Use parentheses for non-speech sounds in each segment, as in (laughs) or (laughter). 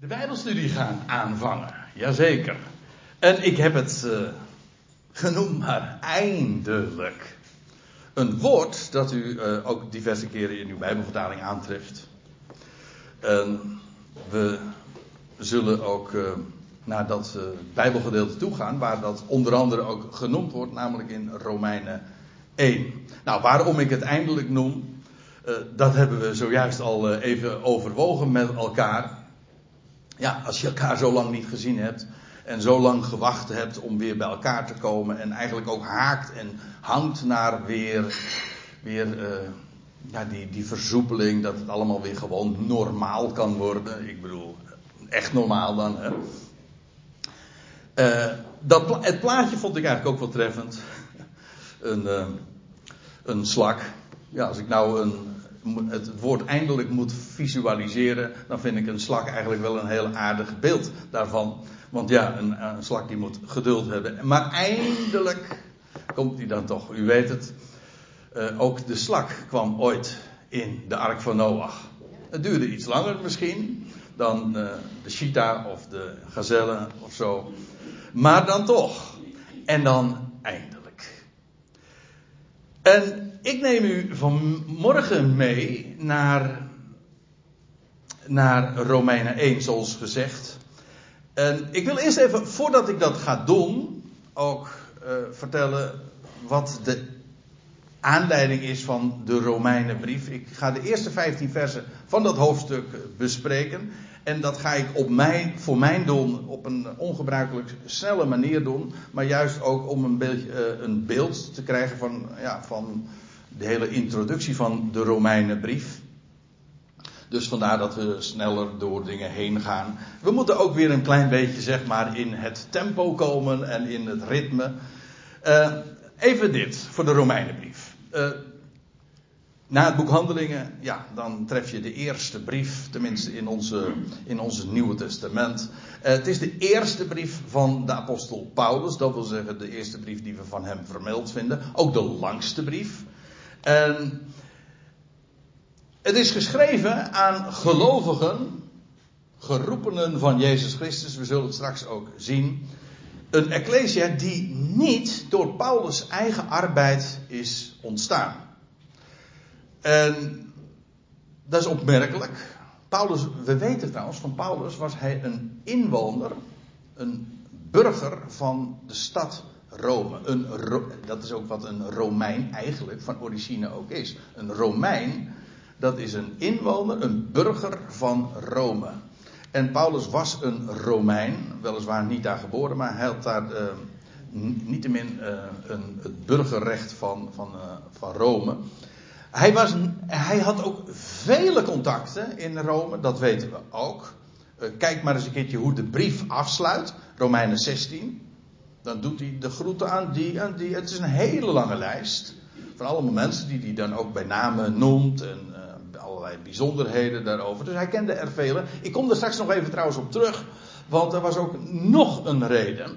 de Bijbelstudie gaan aanvangen. Jazeker. En ik heb het uh, genoemd, maar eindelijk. Een woord dat u uh, ook diverse keren in uw Bijbelvertaling aantreft. En we zullen ook uh, naar dat Bijbelgedeelte toe gaan, waar dat onder andere ook genoemd wordt, namelijk in Romeinen 1. Nou, waarom ik het eindelijk noem, dat hebben we zojuist al even overwogen met elkaar. Ja, als je elkaar zo lang niet gezien hebt en zo lang gewacht hebt om weer bij elkaar te komen en eigenlijk ook haakt en hangt naar weer, weer uh, ja, die, die versoepeling, dat het allemaal weer gewoon normaal kan worden. Ik bedoel, echt normaal dan. Hè? Uh, dat, het plaatje vond ik eigenlijk ook wel treffend. een, uh, een slak. Ja, als ik nou een, het woord eindelijk moet visualiseren, dan vind ik een slak eigenlijk wel een heel aardig beeld daarvan. Want ja, een, een slak die moet geduld hebben. Maar eindelijk komt hij dan toch. U weet het, uh, ook de slak kwam ooit in de ark van Noach. Het duurde iets langer misschien dan uh, de cheetah of de gazelle of zo. Maar dan toch. En dan eindelijk. En ik neem u vanmorgen mee naar, naar Romeinen 1, zoals gezegd. En ik wil eerst even, voordat ik dat ga doen, ook uh, vertellen wat de aanleiding is van de Romeinenbrief. Ik ga de eerste 15 versen van dat hoofdstuk bespreken. En dat ga ik op mij, voor mijn doen op een ongebruikelijk snelle manier doen. Maar juist ook om een, beetje, uh, een beeld te krijgen van, ja, van de hele introductie van de Romeinenbrief. Dus vandaar dat we sneller door dingen heen gaan. We moeten ook weer een klein beetje, zeg maar, in het tempo komen en in het ritme. Uh, even dit voor de Romeinenbrief. Uh, na het boek Handelingen, ja, dan tref je de eerste brief, tenminste in onze, in onze Nieuwe Testament. Uh, het is de eerste brief van de apostel Paulus, dat wil zeggen de eerste brief die we van hem vermeld vinden. Ook de langste brief. En het is geschreven aan gelovigen, geroepenen van Jezus Christus. We zullen het straks ook zien. Een ecclesia die niet door Paulus' eigen arbeid is ontstaan. En dat is opmerkelijk. Paulus, we weten trouwens, van Paulus was hij een inwoner, een burger van de stad Rome. Een, dat is ook wat een Romein eigenlijk van origine ook is. Een Romein, dat is een inwoner, een burger van Rome. En Paulus was een Romein, weliswaar niet daar geboren, maar hij had daar uh, niettemin uh, een, het burgerrecht van, van, uh, van Rome. Hij, was, hij had ook vele contacten in Rome, dat weten we ook. kijk maar eens een keertje hoe de brief afsluit, Romeinen 16 dan doet hij de groeten aan die en die. Het is een hele lange lijst. Van allemaal mensen die hij dan ook bij namen noemt. En uh, allerlei bijzonderheden daarover. Dus hij kende er vele. Ik kom er straks nog even trouwens op terug. Want er was ook nog een reden.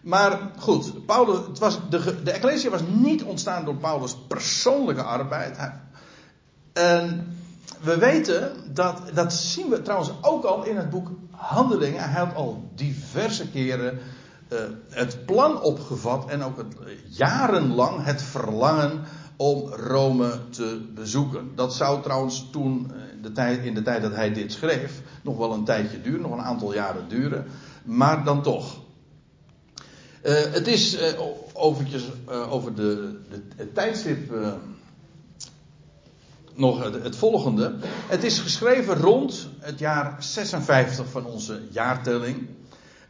Maar goed, Paulus, het was de, de Ecclesia was niet ontstaan door Paulus' persoonlijke arbeid. En we weten dat, dat zien we trouwens ook al in het boek Handelingen. Hij had al diverse keren uh, het plan opgevat en ook het, uh, jarenlang het verlangen om Rome te bezoeken. Dat zou trouwens toen, uh, de tijd, in de tijd dat hij dit schreef, nog wel een tijdje duren, nog een aantal jaren duren. Maar dan toch. het is over de, de, het tijdstip nog het, het, volgende. Het is geschreven rond het jaar 56 van onze jaartelling.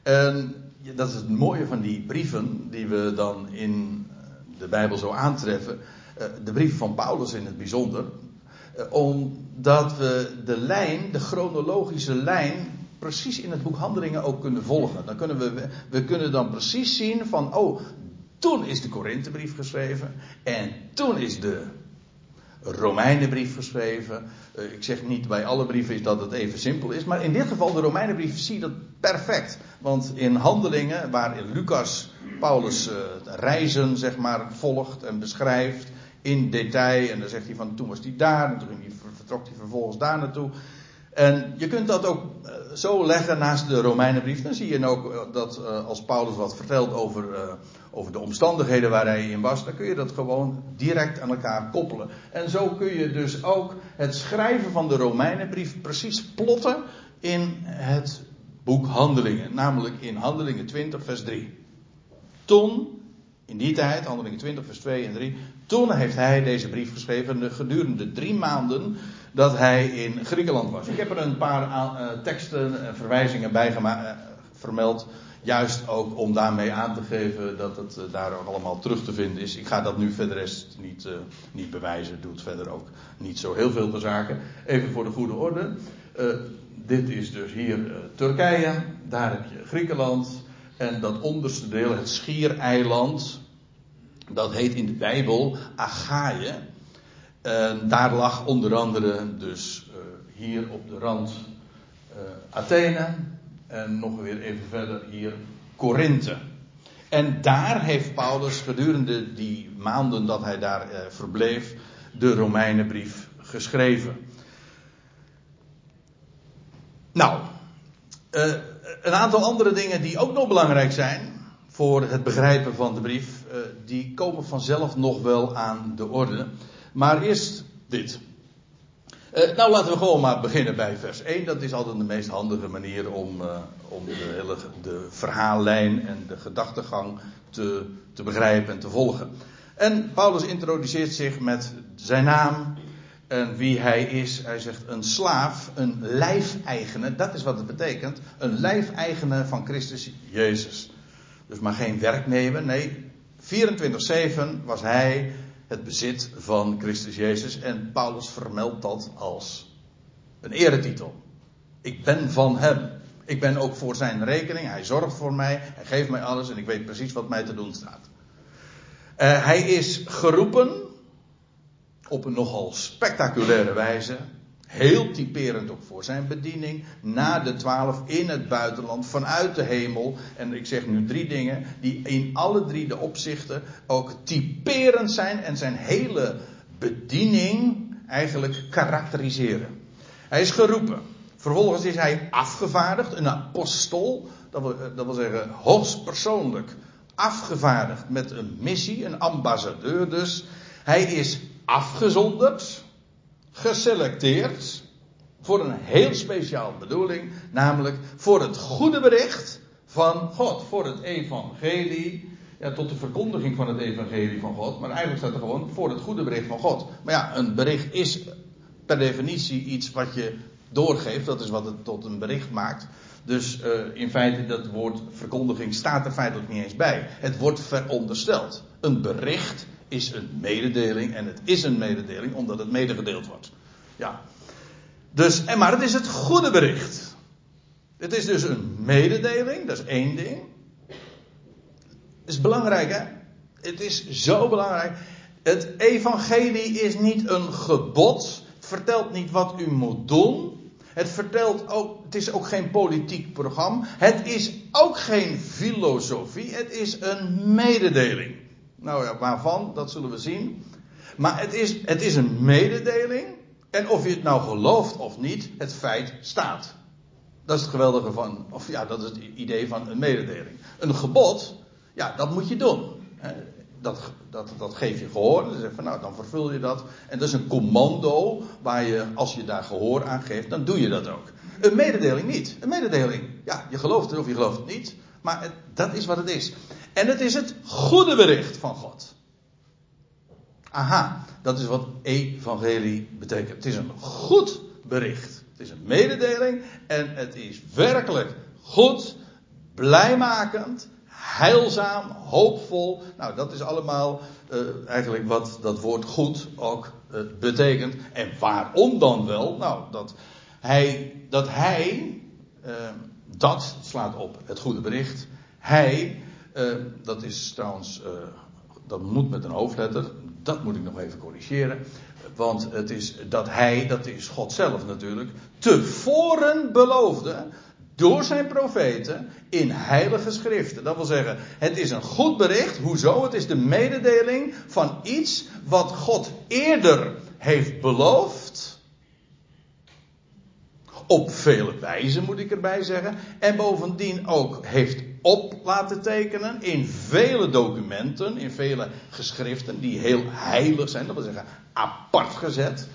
En dat is het mooie van die brieven die we dan in de Bijbel zo aantreffen. Eh, de brieven van Paulus in het bijzonder. Eh, omdat we de lijn, de chronologische lijn, precies in het boek Handelingen ook kunnen volgen. Dan kunnen we, we kunnen dan precies zien van, oh, toen is de Korinthebrief geschreven. En toen is de Romeinenbrief geschreven. Uh, ik zeg niet bij alle brieven is dat het even simpel is. Maar in dit geval, de Romeinenbrief, zie je dat perfect. Want in handelingen, waar Lucas Paulus uh, reizen, zeg maar, volgt en beschrijft in detail. En dan zegt hij van toen was hij daar, en toen vertrok hij vervolgens daar naartoe. En je kunt dat ook eh, zo leggen naast de Romeinenbrief. Dan zie je ook eh, dat eh, als Paulus wat vertelt over, over de omstandigheden waar hij in was, dan kun je dat gewoon direct aan elkaar koppelen. En zo kun je dus ook het schrijven van de Romeinenbrief precies plotten in het boek Handelingen. Namelijk in Handelingen 20, vers 3. Toen in die tijd, handelingen 20, vers 2 en 3. Toen heeft hij deze brief geschreven gedurende drie maanden dat hij in Griekenland was. Ik heb er een paar uh, teksten en verwijzingen bij uh, vermeld. Juist ook om daarmee aan te geven dat het uh, daar ook allemaal terug te vinden is. Ik ga dat nu verder rest niet, niet bewijzen. Doet verder ook niet zo heel veel te zaken. Even voor de goede orde. dit is dus hier Turkije. Daar heb je Griekenland. En dat onderste deel, het schiereiland, dat heet in de Bijbel Achaïe. En daar lag onder andere dus uh, hier op de rand uh, Athene en nog weer even verder hier Korinthe. En daar heeft Paulus gedurende die maanden dat hij daar uh, verbleef de Romeinenbrief geschreven. Nou, een aantal andere dingen die ook nog belangrijk zijn voor het begrijpen van de brief, uh, die komen vanzelf nog wel aan de orde. Maar eerst dit. Uh, nou, laten we gewoon maar beginnen bij vers 1. Dat is altijd de meest handige manier om, uh, om de, hele, de verhaallijn en de gedachtegang te, te begrijpen en te volgen. En Paulus introduceert zich met zijn naam, en wie hij is. Hij zegt een slaaf, een lijfeigene, dat is wat het betekent. Een lijfeigene van Christus Jezus. Dus maar geen werknemer, nee. 24-7 was hij het bezit van Christus Jezus. En Paulus vermeldt dat als een eretitel. Ik ben van hem. Ik ben ook voor zijn rekening. Hij zorgt voor mij. Hij geeft mij alles en ik weet precies wat mij te doen staat. Uh, hij is geroepen op een nogal spectaculaire wijze. Heel typerend ook voor zijn bediening. Na de twaalf in het buitenland, vanuit de hemel. En ik zeg nu drie dingen die in alle drie de opzichten ook typerend zijn en zijn hele bediening eigenlijk karakteriseren. Hij is geroepen. Vervolgens is hij afgevaardigd, een apostel. Dat wil, dat wil zeggen hoogstpersoonlijk afgevaardigd met een missie, een ambassadeur dus. Hij is afgezonderd, geselecteerd voor een heel speciaal bedoeling, namelijk voor het goede bericht van God, voor het evangelie, ja, tot de verkondiging van het evangelie van God, maar eigenlijk staat er gewoon voor het goede bericht van God. Maar ja, een bericht is per definitie iets wat je doorgeeft, dat is wat het tot een bericht maakt. Dus uh, in feite, dat woord verkondiging staat er feitelijk niet eens bij. Het wordt verondersteld. Een bericht is een mededeling. En het is een mededeling omdat het medegedeeld wordt. Ja. Dus, en maar het is het goede bericht. Het is dus een mededeling, dat is één ding. Het is belangrijk, hè? Het is zo belangrijk. Het evangelie is niet een gebod. Het vertelt niet wat u moet doen. Het vertelt ook, het is ook geen politiek programma. Het is ook geen filosofie. Het is een mededeling. Nou ja, waarvan, dat zullen we zien. Maar het is, het is een mededeling. En of je het nou gelooft of niet, het feit staat. Dat is het geweldige van, of ja, dat is het idee van een mededeling. Een gebod, ja, dat moet je doen. Dat, dat, dat geef je gehoor. Dan zeg van, nou, dan vervul je dat. En dat is een commando waar je, als je daar gehoor aan geeft, dan doe je dat ook. Een mededeling niet. Een mededeling, ja, je gelooft het of je gelooft het niet. Maar dat is wat het is. En het is het goede bericht van God. Aha, dat is wat evangelie betekent. Het is een goed bericht. Het is een mededeling en het is werkelijk goed, blijmakend, heilzaam, hoopvol. Nou, dat is allemaal uh, eigenlijk wat dat woord goed ook uh, betekent. En waarom dan wel? Nou, dat hij, dat hij, uh, dat slaat op het goede bericht. Hij uh, dat is trouwens, uh, dat moet met een hoofdletter. Dat moet ik nog even corrigeren. Want het is dat hij, dat is God zelf natuurlijk, tevoren beloofde door zijn profeten in heilige schriften. Dat wil zeggen, het is een goed bericht. Hoezo? Het is de mededeling van iets wat God eerder heeft beloofd. Op vele wijzen moet ik erbij zeggen. En bovendien ook heeft op laten tekenen in vele documenten, in vele geschriften die heel heilig zijn. Dat wil zeggen apart gezet,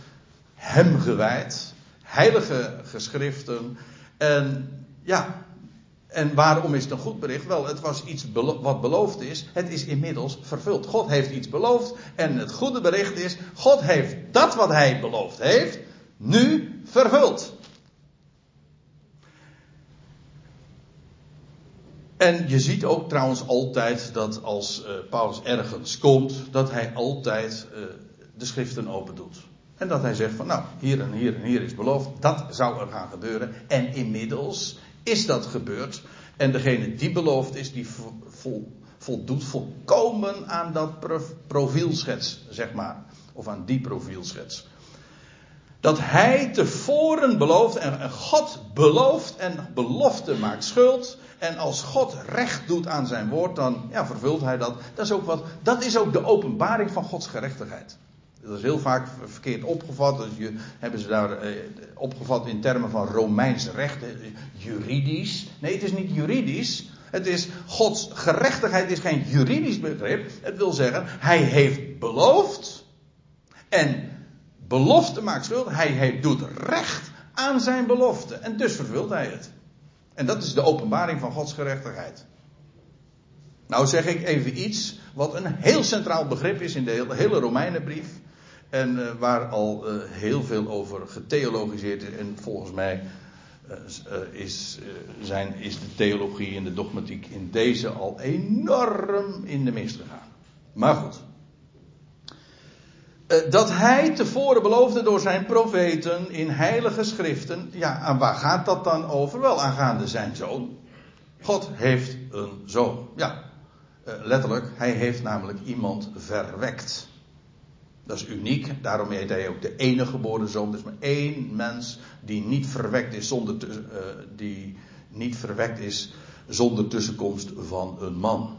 hem gewijd, heilige geschriften. En ja, en waarom is het een goed bericht? Wel, het was iets wat beloofd is. Het is inmiddels vervuld. God heeft iets beloofd. En het goede bericht is: God heeft dat wat hij beloofd heeft, nu vervuld. En je ziet ook trouwens altijd dat als uh, Paulus ergens komt, dat hij altijd uh, de schriften open doet. En dat hij zegt van nou, hier en hier en hier is beloofd, dat zou er gaan gebeuren. En inmiddels is dat gebeurd. En degene die beloofd is, die vol, voldoet volkomen aan dat profielschets, zeg maar. Of aan die profielschets. Dat hij tevoren belooft en God belooft en belofte maakt schuld. En als God recht doet aan zijn woord, dan ja, vervult hij dat. Dat is, ook wat, dat is ook de openbaring van Gods gerechtigheid. Dat is heel vaak verkeerd opgevat. Dus je, hebben ze daar eh, opgevat in termen van Romeins recht, eh, juridisch. Nee, het is niet juridisch. Het is Gods gerechtigheid is geen juridisch begrip. Het wil zeggen, hij heeft beloofd. En belofte maakt schuld. Hij doet recht aan zijn belofte. En dus vervult hij het. En dat is de openbaring van Gods gerechtigheid. Nou zeg ik even iets wat een heel centraal begrip is in de hele Romeinenbrief. En uh, waar al uh, heel veel over getheologiseerd is. En volgens mij uh, is, zijn, is de theologie en de dogmatiek in deze al enorm in de mist gegaan. Maar goed. Dat hij tevoren beloofde door zijn profeten in heilige schriften. Ja, en waar gaat dat dan over? Wel, aangaande zijn zoon. God heeft een zoon. Ja, letterlijk, hij heeft namelijk iemand verwekt. Dat is uniek. Daarom heet hij ook de enige geboren zoon. Er is maar één mens die niet verwekt is zonder, uh, die niet verwekt is zonder tussenkomst van een man.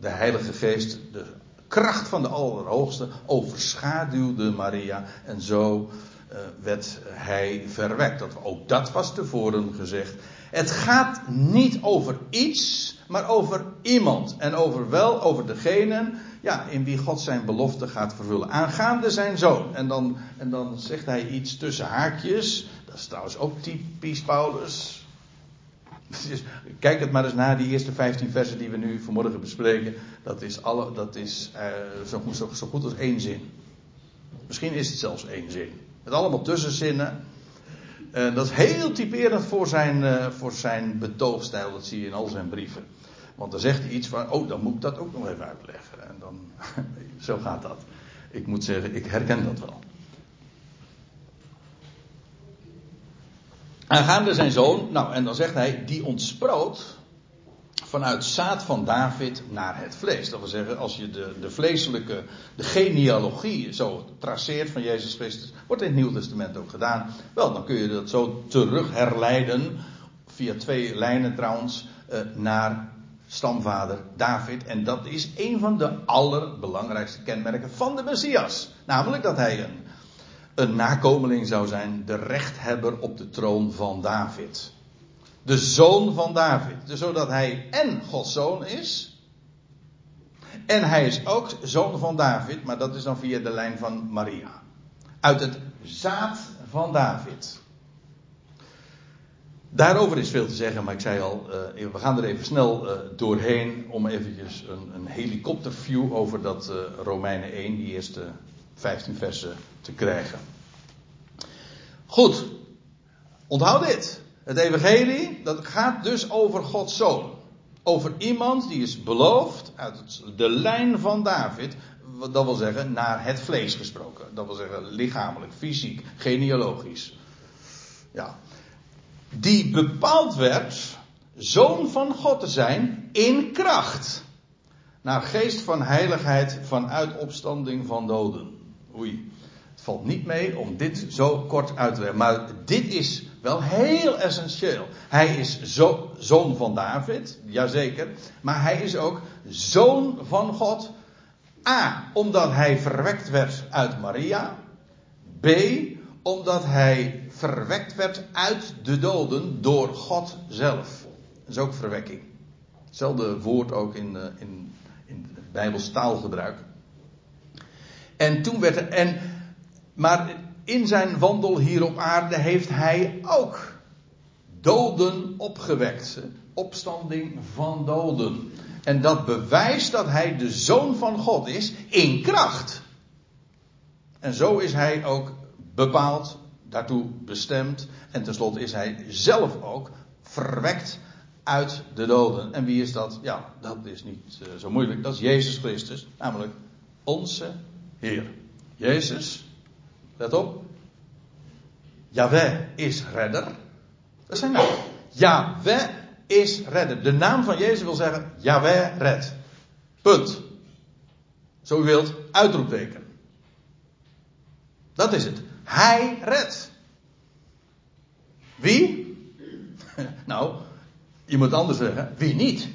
De Heilige Geest, de kracht van de Allerhoogste, overschaduwde Maria. En zo uh, werd hij verwekt. Dat, ook dat was tevoren gezegd. Het gaat niet over iets, maar over iemand. En over wel over degene ja, in wie God zijn belofte gaat vervullen. Aangaande zijn zoon. En dan, en dan zegt hij iets tussen haakjes. Dat is trouwens ook typisch Paulus. Dus, kijk het maar eens naar die eerste 15 versen die we nu vanmorgen bespreken. Dat is, alle, dat is uh, zo, zo, zo goed als één zin. Misschien is het zelfs één zin. Met allemaal tussenzinnen. Uh, dat is heel typerend voor zijn, uh, voor zijn betoogstijl. Dat zie je in al zijn brieven. Want dan zegt hij iets van, oh, dan moet ik dat ook nog even uitleggen. En dan, (laughs) zo gaat dat. Ik moet zeggen, ik herken dat wel. Aangaande zijn zoon, nou, en dan zegt hij, die ontsproot vanuit zaad van David naar het vlees. Dat wil zeggen, als je de, de vleeselijke, de genealogie zo traceert van Jezus Christus, wordt in het Nieuw Testament ook gedaan. Wel, dan kun je dat zo terug herleiden, via twee lijnen trouwens, eh, naar stamvader David. En dat is een van de allerbelangrijkste kenmerken van de Messias. Namelijk dat hij een, een nakomeling zou zijn, de rechthebber op de troon van David. De zoon van David. Dus zodat hij en Gods zoon is. En hij is ook zoon van David, maar dat is dan via de lijn van Maria. Uit het zaad van David. Daarover is veel te zeggen, maar ik zei al, uh, we gaan er even snel uh, doorheen om eventjes een, een helikopterview over dat uh, Romeinen 1, die eerste 15 versen, te krijgen. Goed, onthoud dit. Het evangelie, dat gaat dus over Gods zoon. Over iemand die is beloofd uit de lijn van David, dat wil zeggen naar het vlees gesproken. Dat wil zeggen lichamelijk, fysiek, genealogisch. Ja, die bepaald werd zoon van God te zijn in kracht. Naar geest van heiligheid vanuit opstanding van doden. Oei, het valt niet mee om dit zo kort uit te leggen. Maar dit is wel heel essentieel. Hij is zo, zoon van David, jazeker. Maar hij is ook zoon van God. A, omdat hij verwekt werd uit Maria. B, omdat hij verwekt werd uit de doden door God zelf. Dat is ook verwekking. Hetzelfde woord ook in, uh, in, in Bijbels taalgebruik. En toen werd er, en, maar in zijn wandel hier op aarde heeft hij ook doden opgewekt. Opstanding van doden. En dat bewijst dat hij de zoon van God is in kracht. En zo is hij ook bepaald, daartoe bestemd. En tenslotte is hij zelf ook verwekt uit de doden. En wie is dat? Ja, dat is niet uh, zo moeilijk. Dat is Jezus Christus, namelijk onze Heer. Jezus, let op. Yahweh is redder. Dat zijn naam. Yahweh is redder. De naam van Jezus wil zeggen Yahweh red. Punt. Zo u wilt, uitroepteken. Dat is het. Hij redt. Wie? (laughs) nou, je moet anders zeggen. Wie niet?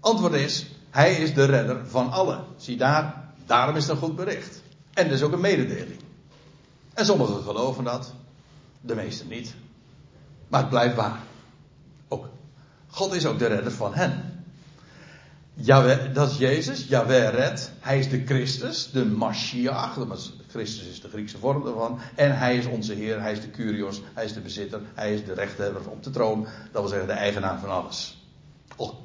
Antwoord is, hij is de redder van allen. Zie daar, daarom is een goed bericht. En is ook een mededeling. En sommigen geloven dat, de meesten niet. Maar het blijft waar. Ook. God is ook de redder van hen. Dat is Jezus. Jawel redt. Hij is de Christus, de Mashiach. Christus is de Griekse vorm daarvan. En hij is onze Heer. Hij is de Curios. Hij is de bezitter. Hij is de rechthebber op de troon. Dat wil zeggen de eigenaar van alles. Al,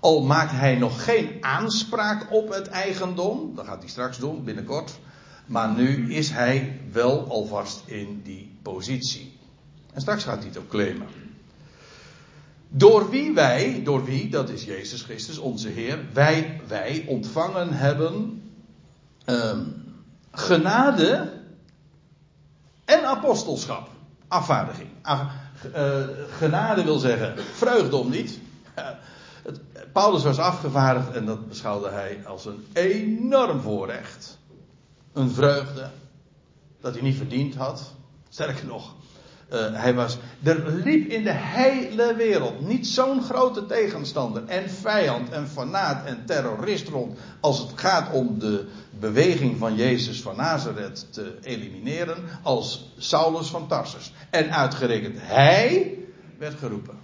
al maakt hij nog geen aanspraak op het eigendom. Dat gaat hij straks doen, binnenkort. Maar nu is hij wel alvast in die positie. En straks gaat hij het ook claimen. Door wie wij, door wie, dat is Jezus Christus, onze Heer, wij, wij ontvangen hebben um, genade en apostelschap. Afvaardiging. Af, uh, genade wil zeggen vreugdom niet. Paulus was afgevaardigd en dat beschouwde hij als een enorm voorrecht. Een vreugde dat hij niet verdiend had. Sterker nog, uh, hij was, er liep in de hele wereld niet zo'n grote tegenstander en vijand en fanaat en terrorist rond als het gaat om de beweging van Jezus van Nazareth te elimineren als Saulus van Tarsus. En uitgerekend hij werd geroepen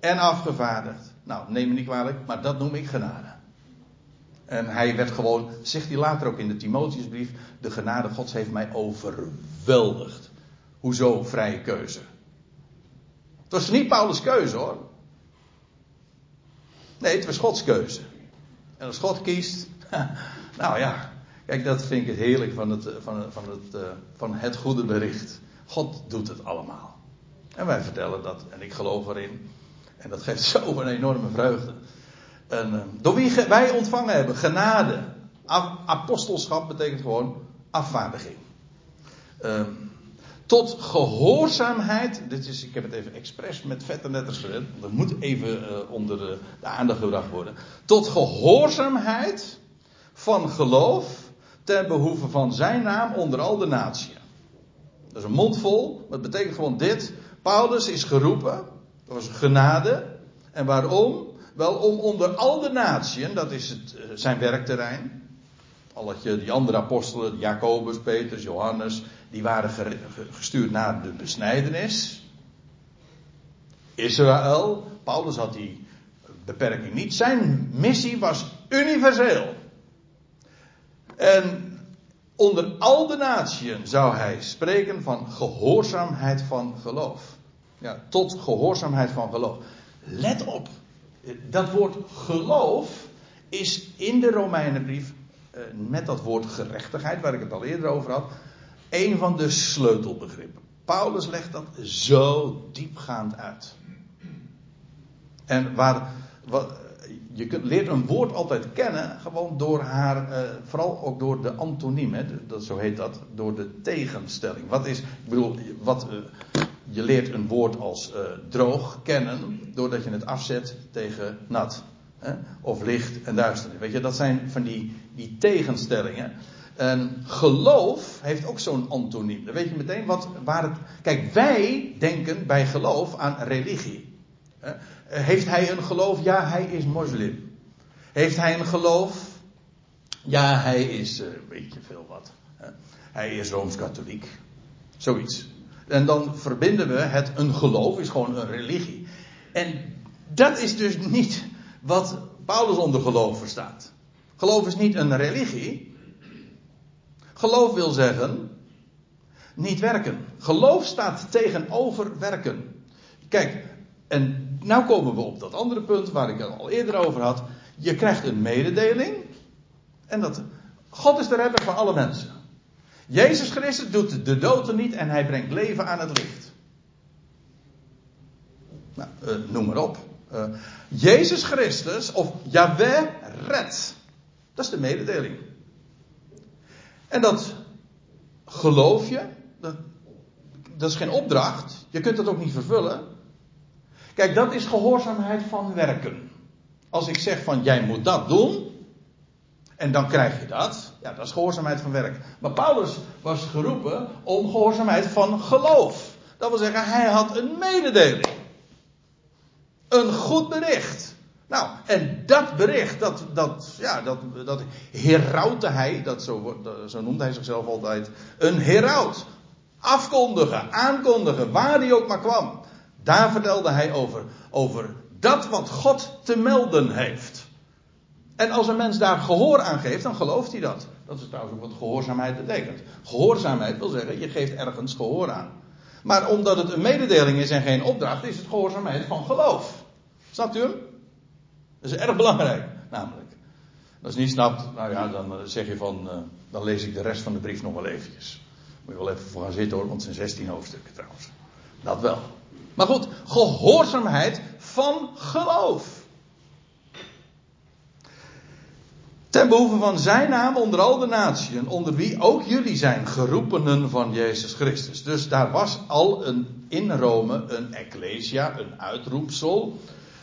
en afgevaardigd. Nou, neem me niet kwalijk, maar dat noem ik genade. En hij werd gewoon, zegt hij later ook in de Timotheusbrief, de genade Gods heeft mij overweldigd. Hoezo vrije keuze? Het was niet Paulus' keuze hoor. Nee, het was Gods keuze. En als God kiest, (laughs) nou ja, kijk, dat vind ik het heerlijk van het, van, van, het, eh, van het goede bericht. God doet het allemaal. En wij vertellen dat, en ik geloof erin. En dat geeft zo een enorme vreugde. En, eh, door wie wij ontvangen hebben, genade. Apostelschap betekent gewoon afvaardiging. Um, tot gehoorzaamheid. Dit is, ik heb het even expres met vette letters gezet. Dat moet even uh, onder de, aandacht gebracht worden. Tot gehoorzaamheid van geloof ten behoeve van zijn naam onder al de naties. Dat is een mondvol. Dat betekent gewoon dit. Paulus is geroepen. Dat was genade. En waarom? Wel om onder al de naties, dat is het, uh, zijn werkterrein. Al die andere apostelen, Jacobus, Petrus, Johannes, die waren gestuurd naar de besnijdenis. Israël, Paulus had die beperking niet. Zijn missie was universeel. En onder al de naties zou hij spreken van gehoorzaamheid van geloof. Ja, tot gehoorzaamheid van geloof. Let op, dat woord geloof is in de Romeinenbrief eh, met dat woord gerechtigheid, waar ik het al eerder over had, een van de sleutelbegrippen. Paulus legt dat zo diepgaand uit. En waar, wat, je kunt, leert een woord altijd kennen, gewoon door haar, eh, vooral ook door de antoniem, hè, dat, zo heet dat, door de tegenstelling. Wat is, ik bedoel, wat, uh, je leert een woord als uh, droog kennen, doordat je het afzet tegen nat. Hè, of licht en duisternis. Weet je, dat zijn van die, die tegenstellingen. En geloof heeft ook zo'n antoniem. Dan weet je meteen wat, waar het. Kijk, wij denken bij geloof aan religie. Heeft hij een geloof? Ja, hij is moslim. Heeft hij een geloof? Ja, hij is, uh, weet je veel wat. Hij is rooms-katholiek. Zoiets. En dan verbinden we het, een geloof is gewoon een religie. En dat is dus niet wat Paulus onder geloof verstaat. Geloof is niet een religie. Geloof wil zeggen niet werken. Geloof staat tegenover werken. Kijk, en nou komen we op dat andere punt waar ik het al eerder over had. Je krijgt een mededeling. En dat God is de redder van alle mensen. Jezus Christus doet de doden niet en hij brengt leven aan het licht. Nou, uh, noem maar op. Uh, Jezus Christus, of Yahweh, redt. Dat is de mededeling. En dat geloof je, dat, dat is geen opdracht. Je kunt dat ook niet vervullen. Kijk, dat is gehoorzaamheid van werken. Als ik zeg van jij moet dat doen, en dan krijg je dat. Ja, dat is gehoorzaamheid van werk. Maar Paulus was geroepen om gehoorzaamheid van geloof. Dat wil zeggen, hij had een mededeling. Een goed bericht. Nou, en dat bericht, dat, dat, ja, dat, dat hij, dat zo, zo hij zichzelf altijd, een heraut. Afkondigen, aankondigen, waar hij ook maar kwam. Daar vertelde hij over, over dat wat God te melden heeft. En als een mens daar gehoor aan geeft, dan gelooft hij dat. Dat is trouwens ook wat gehoorzaamheid betekent. Gehoorzaamheid wil zeggen, je geeft ergens gehoor aan. Maar omdat het een mededeling is en geen opdracht, is het gehoorzaamheid van geloof. Snapt u hem? Dat is erg belangrijk, namelijk. Als je niet snapt, nou ja, dan zeg je van, uh, dan lees ik de rest van de brief nog wel eventjes. Moet je wel even voor gaan zitten hoor, want het zijn 16 hoofdstukken trouwens. Dat wel. Maar goed, gehoorzaamheid van geloof. Ten behoeve van zijn naam onder al de naties, onder wie ook jullie zijn, geroepenen van Jezus Christus. Dus daar was al een, in Rome een ecclesia, een uitroepsel.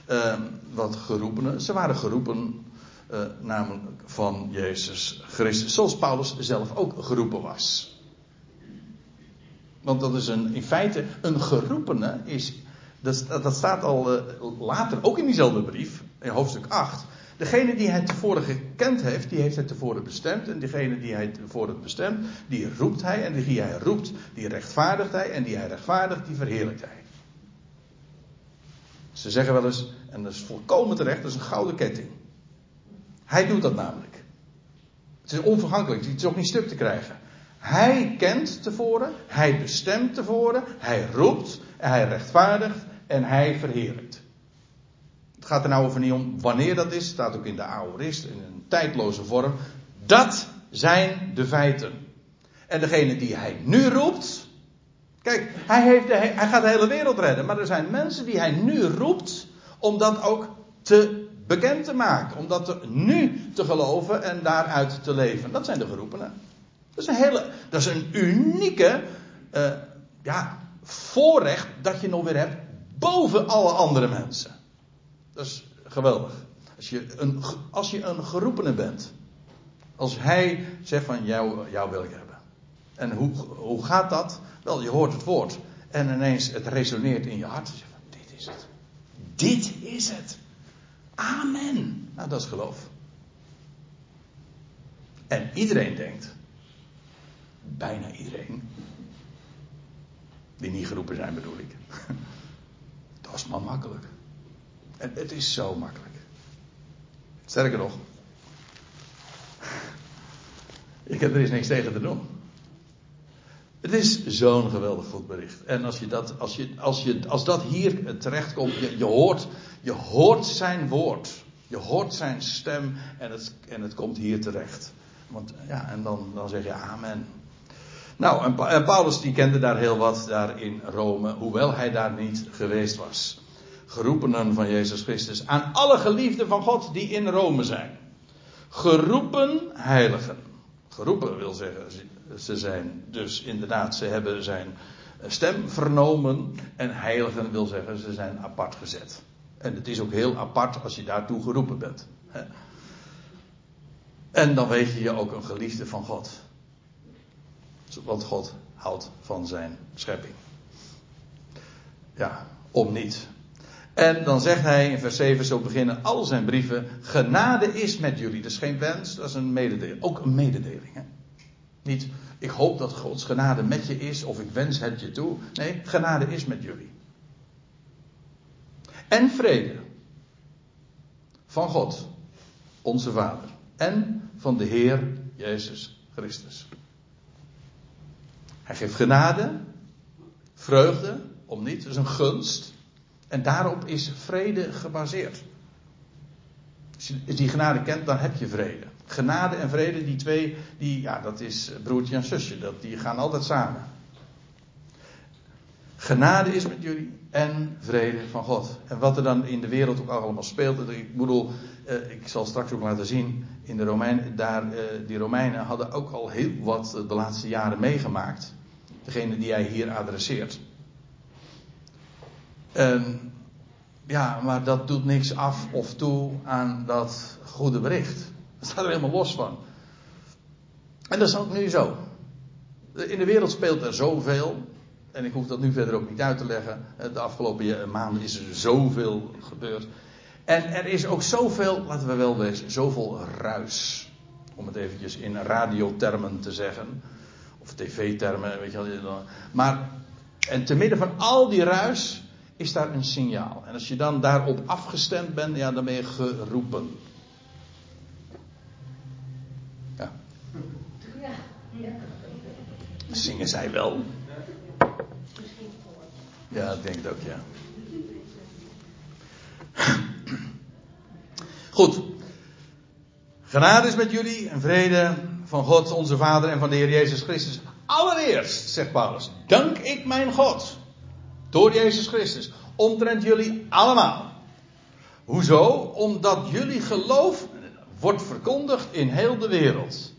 Uh, wat geroepenen, ze waren geroepen uh, namelijk van Jezus Christus. Zoals Paulus zelf ook geroepen was. Want dat is een, in feite, een geroepene is, dat, dat staat al uh, later, ook in diezelfde brief, in hoofdstuk 8. Degene die hij tevoren gekend heeft, die heeft hij tevoren bestemd. En degene die hij tevoren bestemt, die roept hij. En die hij roept, die rechtvaardigt hij. En die hij rechtvaardigt, die verheerlijkt hij. Ze zeggen wel eens, en dat is volkomen terecht, dat is een gouden ketting. Hij doet dat namelijk. Het is onvergankelijk, het is ook niet stuk te krijgen. Hij kent tevoren, hij bestemt tevoren, hij roept, hij rechtvaardigt en hij verheerlijkt. Gaat er nou over niet om wanneer dat is. Staat ook in de aorist in een tijdloze vorm. Dat zijn de feiten. En degene die hij nu roept. Kijk, hij, heeft hij gaat de hele wereld redden. Maar er zijn mensen die hij nu roept. Om dat ook te bekend te maken. Om dat nu te geloven en daaruit te leven. Dat zijn de geroepenen. Dat is een hele. Dat is een unieke. Uh, ja, voorrecht dat je nog weer hebt. Boven alle andere mensen. Dat is geweldig. Als je een, als je een geroepene bent. Als hij zegt van jou, jou wil ik hebben. En hoe, hoe gaat dat? Wel, je hoort het woord. En ineens het resoneert in je hart. Je van, dit is het. Dit is het. Amen. Nou, dat is geloof. En iedereen denkt. Bijna iedereen. Die niet geroepen zijn bedoel ik. (laughs) Dat is maar makkelijk. En het is zo makkelijk. Sterker nog. Ik heb er eens niks tegen te doen. Het is zo'n geweldig goed bericht. En als, je dat, als, je, als, je, als dat hier terechtkomt, je, je, hoort, je hoort zijn woord. Je hoort zijn stem en het, en het komt hier terecht. Want, ja, en dan, dan zeg je amen. Nou, en Paulus die kende daar heel wat daar in Rome, hoewel hij daar niet geweest was geroepenen van Jezus Christus, aan alle geliefden van God die in Rome zijn. Geroepen heiligen. Geroepen wil zeggen, ze zijn dus inderdaad, ze hebben zijn stem vernomen. En heiligen wil zeggen, ze zijn apart gezet. En het is ook heel apart als je daartoe geroepen bent. En dan weet je je ook een geliefde van God. Want God houdt van zijn schepping. Ja, om niet. En dan zegt hij in vers 7, zo beginnen al zijn brieven, genade is met jullie. Dat is geen wens, dat is een mededeling. Ook een mededeling. Hè? Niet ik hoop dat Gods genade met je is of ik wens het je toe. Nee, genade is met jullie. En vrede van God, onze Vader, en van de Heer Jezus Christus. Hij geeft genade, vreugde, om niet, is een gunst. En daarop is vrede gebaseerd. Als je die genade kent, dan heb je vrede. Genade en vrede, die twee, die, ja, dat is broertje en zusje. Dat, die gaan altijd samen. Genade is met jullie en vrede van God. En wat er dan in de wereld ook allemaal speelt. Ik bedoel, eh, ik zal straks ook laten zien. In de Romeinen, daar, eh, die Romeinen hadden ook al heel wat de laatste jaren meegemaakt. Degene die hij hier adresseert. En ja, maar dat doet niks af of toe aan dat goede bericht. Dat staat er helemaal los van. En dat is ook nu zo. In de wereld speelt er zoveel. En ik hoef dat nu verder ook niet uit te leggen. De afgelopen maanden is er zoveel gebeurd. En er is ook zoveel, laten we wel wezen, zoveel ruis. Om het eventjes in radiotermen te zeggen. Of tv-termen, weet je wel. Maar, en te midden van al die ruis is daar een signaal. En als je dan daarop afgestemd bent, ja, dan ben je geroepen. Ja. Zingen zij wel? Ja, ik denk het ook, ja. Goed. Genade is met jullie en vrede van God onze Vader en van de Heer Jezus Christus. Allereerst, zegt Paulus, dank ik mijn God door Jezus Christus. Omtrent jullie allemaal. Hoezo? Omdat jullie geloof wordt verkondigd in heel de wereld.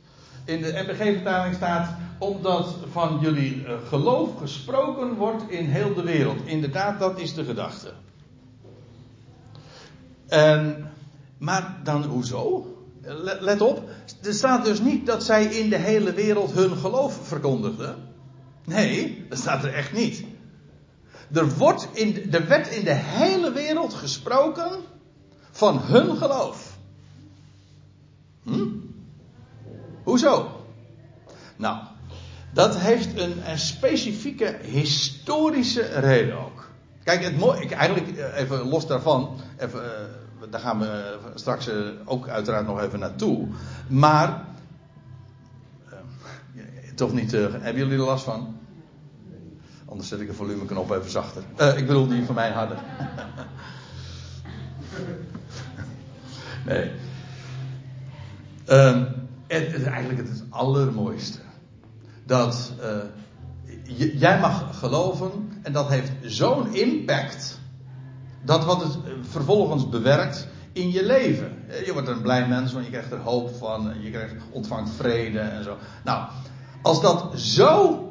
In de MBG-vertaling staat omdat van jullie eh, geloof gesproken wordt in heel de wereld. Inderdaad, dat is de gedachte. En, maar dan hoezo? Let op, er staat dus niet dat zij in de hele wereld hun geloof verkondigden. Nee, dat staat er echt niet. Er wordt in, er werd in de hele wereld gesproken van hun geloof. Hm? Hoezo? Nou, dat heeft een, specifieke historische reden ook. Kijk, het mooie, eigenlijk eh, even los daarvan, even, uh, daar gaan we straks uh, ook uiteraard nog even naartoe. Maar, toch niet, hebben jullie er last van? Anders zet ik de volumeknop even zachter. Uh, ik bedoel die van mij harder. (laughs) nee. Um, het, het, eigenlijk het, allermooiste. Dat uh, jij mag geloven en dat heeft zo'n impact. Dat wat het vervolgens bewerkt in je leven. Je wordt een blij mens, want je krijgt er hoop van. Je krijgt, ontvangt vrede en zo. Nou, als dat zo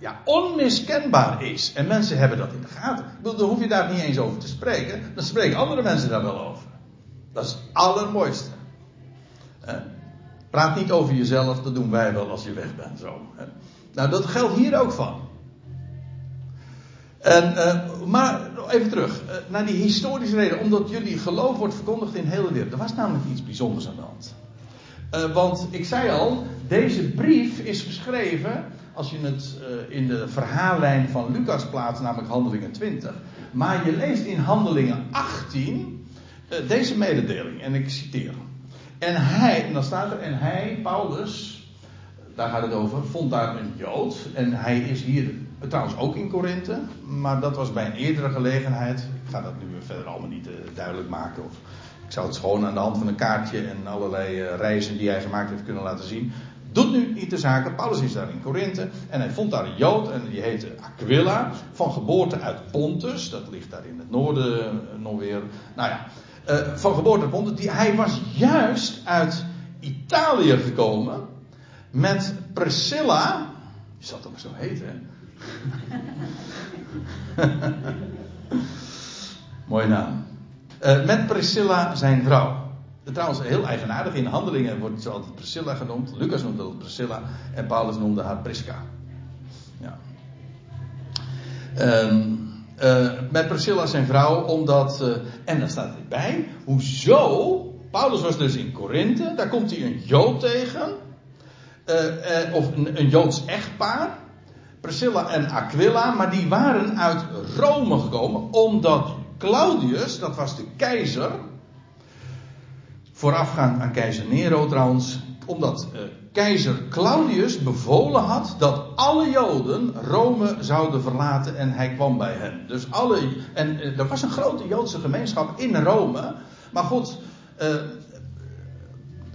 ja, onmiskenbaar is. En mensen hebben dat in de gaten. Ik bedoel, dan hoef je daar niet eens over te spreken. Dan spreken andere mensen daar wel over. Dat is het allermooiste. Praat niet over jezelf, dat doen wij wel als je weg bent. Zo. Nou, dat geldt hier ook van. En, uh, maar even terug uh, naar die historische reden. Omdat jullie geloof wordt verkondigd in de hele wereld. Er was namelijk iets bijzonders aan hand. Uh, want ik zei al, deze brief is geschreven als je het uh, in de verhaallijn van Lucas plaatst, namelijk Handelingen 20. Maar je leest in Handelingen 18 uh, eh, deze mededeling, en ik citeer. En hij, en dan staat er, en hij, Paulus, daar gaat het over, vond daar een Jood. En hij is hier trouwens ook in Korinthe, maar dat was bij een eerdere gelegenheid. Ik ga dat nu verder allemaal niet duidelijk maken. Of, ik zou het gewoon aan de hand van een kaartje en allerlei reizen die hij gemaakt heeft kunnen laten zien. Doet nu niet de zaken. Paulus is daar in Korinthe en hij vond daar een Jood en die heette Aquila. Van geboorte uit Pontus, dat ligt daar in het noorden eh, nog weer. Nou ja, uh, van geboorte uit Pontus. Die, hij was juist uit Italië gekomen met Priscilla. Die zal toch zo heten, hè? (laughs) Mooie naam. Uh, met Priscilla zijn vrouw. Trouwens, heel eigenaardig. In handelingen wordt ze altijd Priscilla genoemd. Lucas noemde het Priscilla. En Paulus noemde haar Prisca. Ja. Um, uh, met Priscilla zijn vrouw, omdat. Uh, en daar staat erbij. Hoezo? Paulus was dus in Korinthe. Daar komt hij een Jood tegen. uh, of een, een, Joods echtpaar, Priscilla en Aquila, maar die waren uit Rome gekomen omdat Claudius, dat was de keizer, voorafgaand aan keizer Nero trouwens, omdat uh, keizer Claudius bevolen had dat alle Joden Rome zouden verlaten en hij kwam bij hen. Dus alle, en uh, er was een grote Joodse gemeenschap in Rome, maar goed, uh,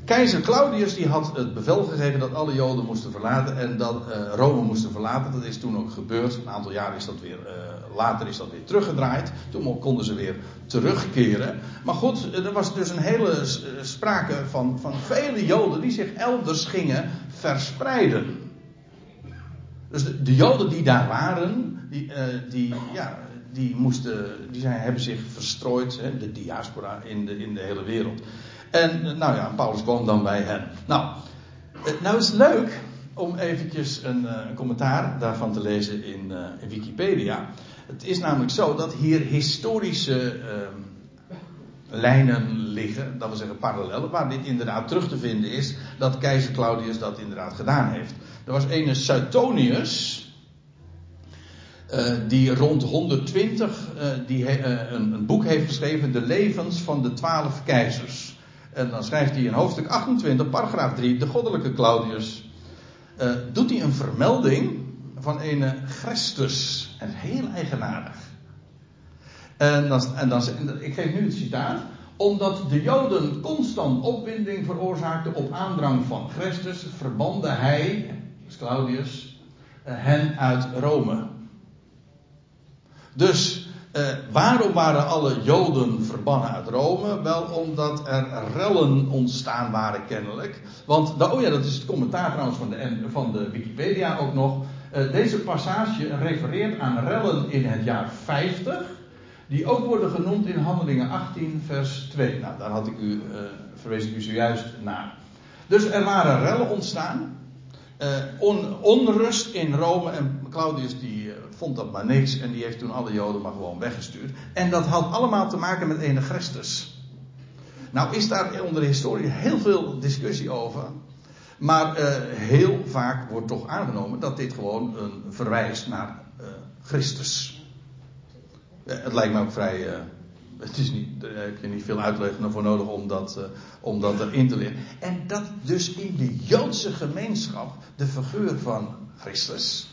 Keizer Claudius die had het bevel gegeven dat alle Joden moesten verlaten en dat uh, Rome moesten verlaten. Dat is toen ook gebeurd. Een aantal jaar is dat weer, uh, later is dat weer teruggedraaid. Toen konden ze weer terugkeren. Maar goed, er was dus een hele eh, sprake van, van vele Joden die zich elders gingen verspreiden. Dus de, de Joden die daar waren, die, die, ja, die, moesten, die zijn, hebben zich verstrooid, hè, de diaspora in de, in de hele wereld. En nou ja, Paulus kwam dan bij hen. Nou, nou is het leuk om eventjes een, een commentaar daarvan te lezen in, uh, in, Wikipedia. Het is namelijk zo dat hier historische uh, lijnen liggen, dat we zeggen parallellen, waar dit inderdaad terug te vinden is dat keizer Claudius dat inderdaad gedaan heeft. Er was ene Suetonius, uh, die rond 120 uh, die een, een, boek heeft geschreven, De levens van de twaalf keizers. En dan schrijft hij in hoofdstuk 28, paragraaf 3, de goddelijke Claudius. Uh, doet hij een vermelding van een Christus. En heel eigenaardig. En dan, en dan, ik geef nu het citaat. Omdat de Joden constant opwinding veroorzaakten op aandrang van Christus, verbande hij, dus Claudius, hen uit Rome. Dus uh, waarom waren alle Joden verbannen uit Rome? Wel omdat er rellen ontstaan waren kennelijk. Want, oh ja, dat is het commentaar trouwens van de, van de Wikipedia ook nog. Uh, deze passage refereert aan rellen in het jaar 50. Die ook worden genoemd in Handelingen 18 vers 2. Nou, daar had ik u, verwees ik u zojuist naar. Dus er waren rellen ontstaan. On, onrust in Rome en Claudius die vond dat maar niks en die heeft toen alle Joden maar gewoon weggestuurd. En dat had allemaal te maken met ene Christus. Nou is daar onder de historie heel veel discussie over. Maar uh, heel vaak wordt toch aangenomen dat dit gewoon een verwijst naar Christus. Het lijkt me ook vrij. Het is niet, daar heb je niet veel uitleg voor nodig om dat, om dat erin te leren. En dat dus in de Joodse gemeenschap de figuur van Christus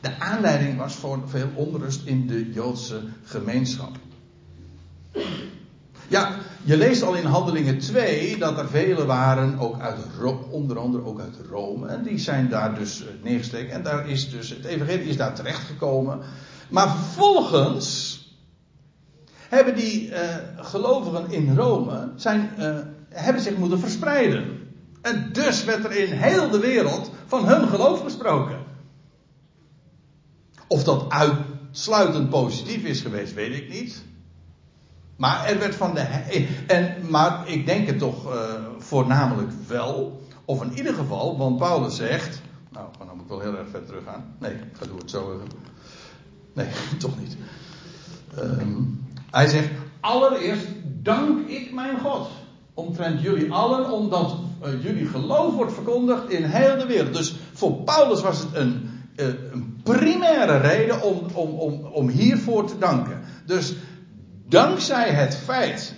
de aanleiding was voor veel onrust in de Joodse gemeenschap. Ja, je leest al in Handelingen 2 dat er velen waren, ook uit, onder andere ook uit Rome. En die zijn daar dus eh, neergestreken. En daar is dus, het evangelie is daar terechtgekomen. Maar vervolgens hebben die uh, gelovigen in Rome zijn, uh, hebben zich moeten verspreiden. En dus werd er in heel de wereld van hun geloof gesproken. Of dat uitsluitend positief is geweest, weet ik niet. Maar er werd van de. En, maar ik denk het toch uh, voornamelijk wel. Of in ieder geval, want Paulus zegt. Nou, dan moet ik wel heel erg ver terug gaan. Nee, ik ga doen het zo. Nee, (laughs) toch niet. Um, hij zegt: Allereerst dank ik mijn God. Omtrent jullie allen, omdat uh, jullie geloof wordt verkondigd in heel de wereld. Dus voor Paulus was het een eh, een primaire reden om, om, om, om hiervoor te danken. Dus dankzij het feit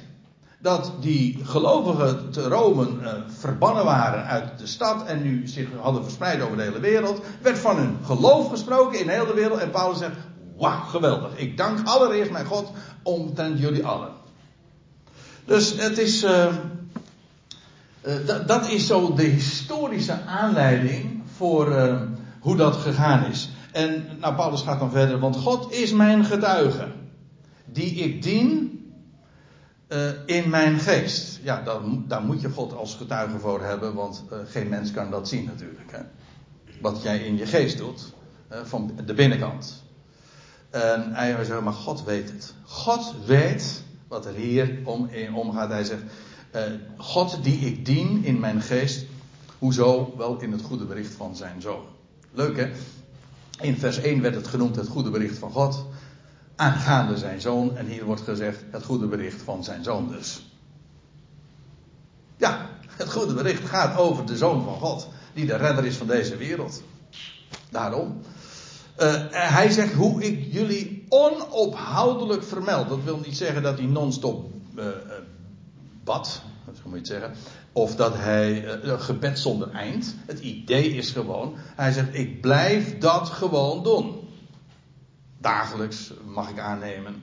dat die gelovigen te Rome uh, verbannen waren uit de stad en nu zich hadden verspreid over de hele wereld, werd van hun geloof gesproken in heel de wereld. En Paulus zegt: Wauw, geweldig. Ik dank allereerst mijn God omtrent jullie allen. Dus het is. Uh, uh, dat is zo de historische aanleiding voor hoe dat gegaan is. En nou, Paulus gaat dan verder, want God is mijn getuige, die ik dien uh, in mijn geest. Ja, daar, daar, moet je God als getuige voor hebben, want uh, geen mens kan dat zien natuurlijk. Hè? Wat jij in je geest doet, van de binnenkant. En hij zegt, maar God weet het. God weet wat er hier om, omgaat. Hij zegt, God die ik dien in mijn geest, hoezo wel in het goede bericht van zijn zoon. Leuk hè? In vers 1 werd het genoemd het goede bericht van God. Aangaande zijn zoon. En hier wordt gezegd het goede bericht van zijn zoon dus. Ja, het goede bericht gaat over de zoon van God. die de redder is van deze wereld. Daarom. Uh, hij zegt hoe ik jullie onophoudelijk vermeld. Dat wil niet zeggen dat hij non-stop uh, bad, dat moet je zeggen. Of dat hij gebed zonder eind. Het idee is gewoon, hij zegt ik blijf dat gewoon doen. Dagelijks mag ik aannemen.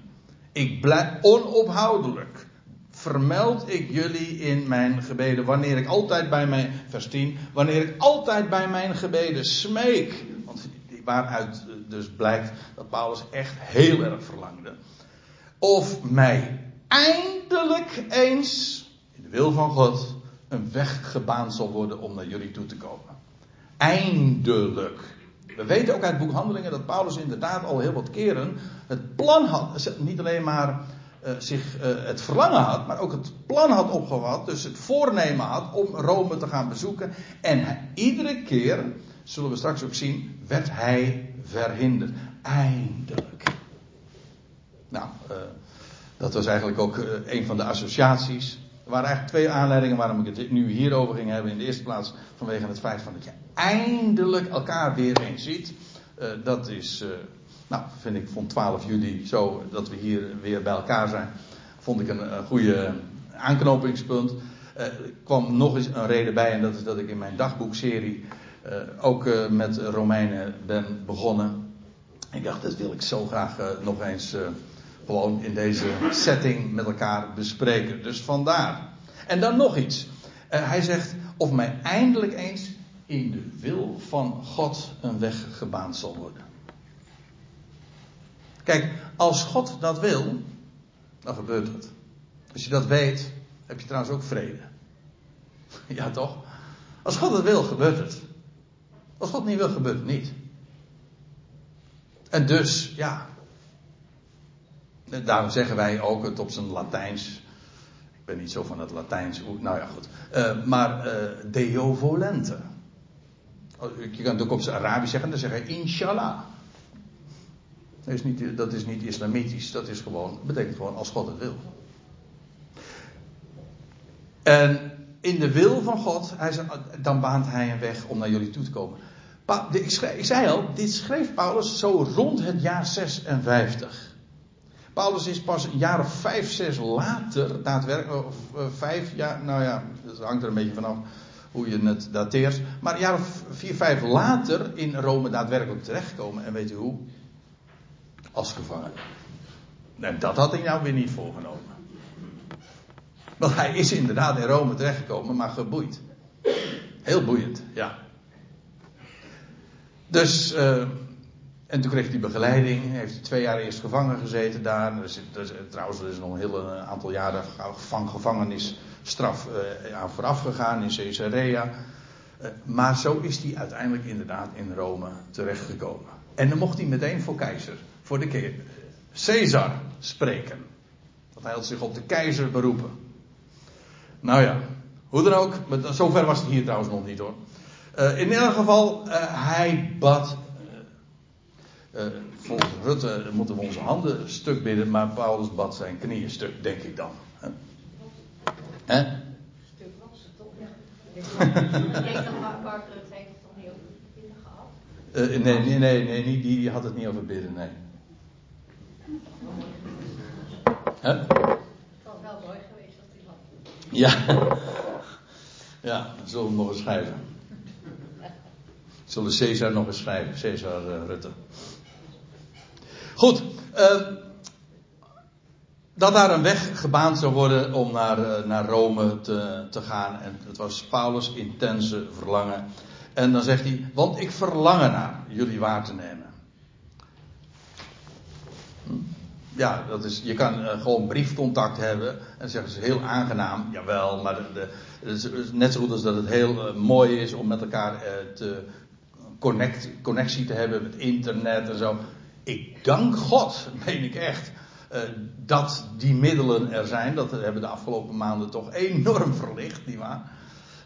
Ik blijf onophoudelijk. Vermeld ik jullie in mijn gebeden. Wanneer ik altijd bij mijn, vers 10. Wanneer ik altijd bij mijn gebeden smeek. Waaruit dus blijkt dat Paulus echt heel erg verlangde. Of mij eindelijk eens, in de wil van God, een weg gebaand zal worden om naar jullie toe te komen. Eindelijk. We weten ook uit het boek Handelingen dat Paulus inderdaad al heel wat keren het plan had. Niet alleen maar uh, zich het verlangen had, maar ook het plan had opgevat. Dus het voornemen had om Rome te gaan bezoeken. En iedere keer, zullen we straks ook zien, werd hij verhinderd. Eindelijk. Nou, uh, dat was eigenlijk ook een van de associaties. Er waren eigenlijk twee aanleidingen waarom ik het nu hierover ging hebben. In de eerste plaats vanwege het feit van dat je eindelijk elkaar weer eens ziet. dat is nou, vind ik, vond 12 juli zo dat we hier weer bij elkaar zijn, vond ik een, een goede aanknopingspunt. Er kwam nog eens een reden bij en dat is dat ik in mijn dagboekserie ook uh, met Romeinen ben begonnen. Ik dacht, dat wil ik zo graag nog eens gewoon in deze setting met elkaar bespreken. Dus vandaar. En dan nog iets. hij zegt, of mij eindelijk eens in de wil van God een weg gebaand zal worden. Kijk, als God dat wil, dan gebeurt het. Als je dat weet, heb je trouwens ook vrede. (laughs) Ja, toch? Als God het wil, gebeurt het. Als God niet wil, gebeurt het niet. En dus, ja. Daarom zeggen wij ook het op zijn Latijns. Ik ben niet zo van het Latijns. Nou ja, goed. Uh, maar uh, Deo volente. Je kan het ook op zijn Arabisch zeggen. Dan zeg je inshallah. Dat is niet, dat is niet islamitisch, dat is gewoon, betekent gewoon als God het wil. En in de wil van God, hij zei, dan baant hij een weg om naar jullie toe te komen. ik, ik zei al, dit schreef Paulus zo rond het jaar 56. Paulus is pas een jaar of vijf, zes later, daadwerkelijk, uh, vijf jaar, nou ja, dat hangt er een beetje vanaf hoe je het dateert. Maar een jaar of vier, vijf later in Rome daadwerkelijk terechtkomen. En weet u hoe? als gevangene. En dat had hij nou weer niet voorgenomen. Want hij is inderdaad in Rome terechtgekomen, maar geboeid. Heel boeiend, ja. Dus, uh, en toen kreeg hij begeleiding. Hij heeft twee jaar eerst gevangen gezeten daar. Er is, er trouwens, er is nog een heel aantal jaren van gevangenisstraf uh, aan vooraf gegaan in Caesarea. Uh, maar zo is hij uiteindelijk inderdaad in Rome terechtgekomen. En dan mocht hij meteen voor keizer voor de Caesar spreken. Dat hij had zich op de keizer beroepen. Nou ja, hoe dan ook, zover was het hier trouwens nog niet hoor. Uh, in ieder geval, uh, hij bad. Uh, volgens Rutte moeten we onze handen stuk bidden, maar Paulus bad zijn knieën stuk, denk ik dan. Hè? Hè? Stuk was het toch? Ik denk dat Mark Rutte heeft het toch niet over bidden gehad? nee, nee, nee, nee, die, die had het niet over bidden, nee. Huh? Het was wel mooi geweest als hij had. Ja. (laughs) Ja, zullen we nog eens schrijven. Zullen Caesar nog eens schrijven, Caesar uh, Rutte. Goed, uh, dat daar een weg gebaand zou worden om naar, uh, naar Rome te, te gaan. En het was Paulus' intense verlangen. En dan zegt hij, want ik verlang naar jullie waar te nemen. Ja, dat is, je kan uh, gewoon briefcontact hebben. En zeggen ze heel aangenaam. Jawel, maar de, net zo goed als dat het heel uh, mooi is om met elkaar uh, te connect, connectie te hebben met internet en zo. Ik dank God, (laughs) meen ik echt, dat die middelen er zijn. Dat hebben de afgelopen maanden toch enorm verlicht, nietwaar?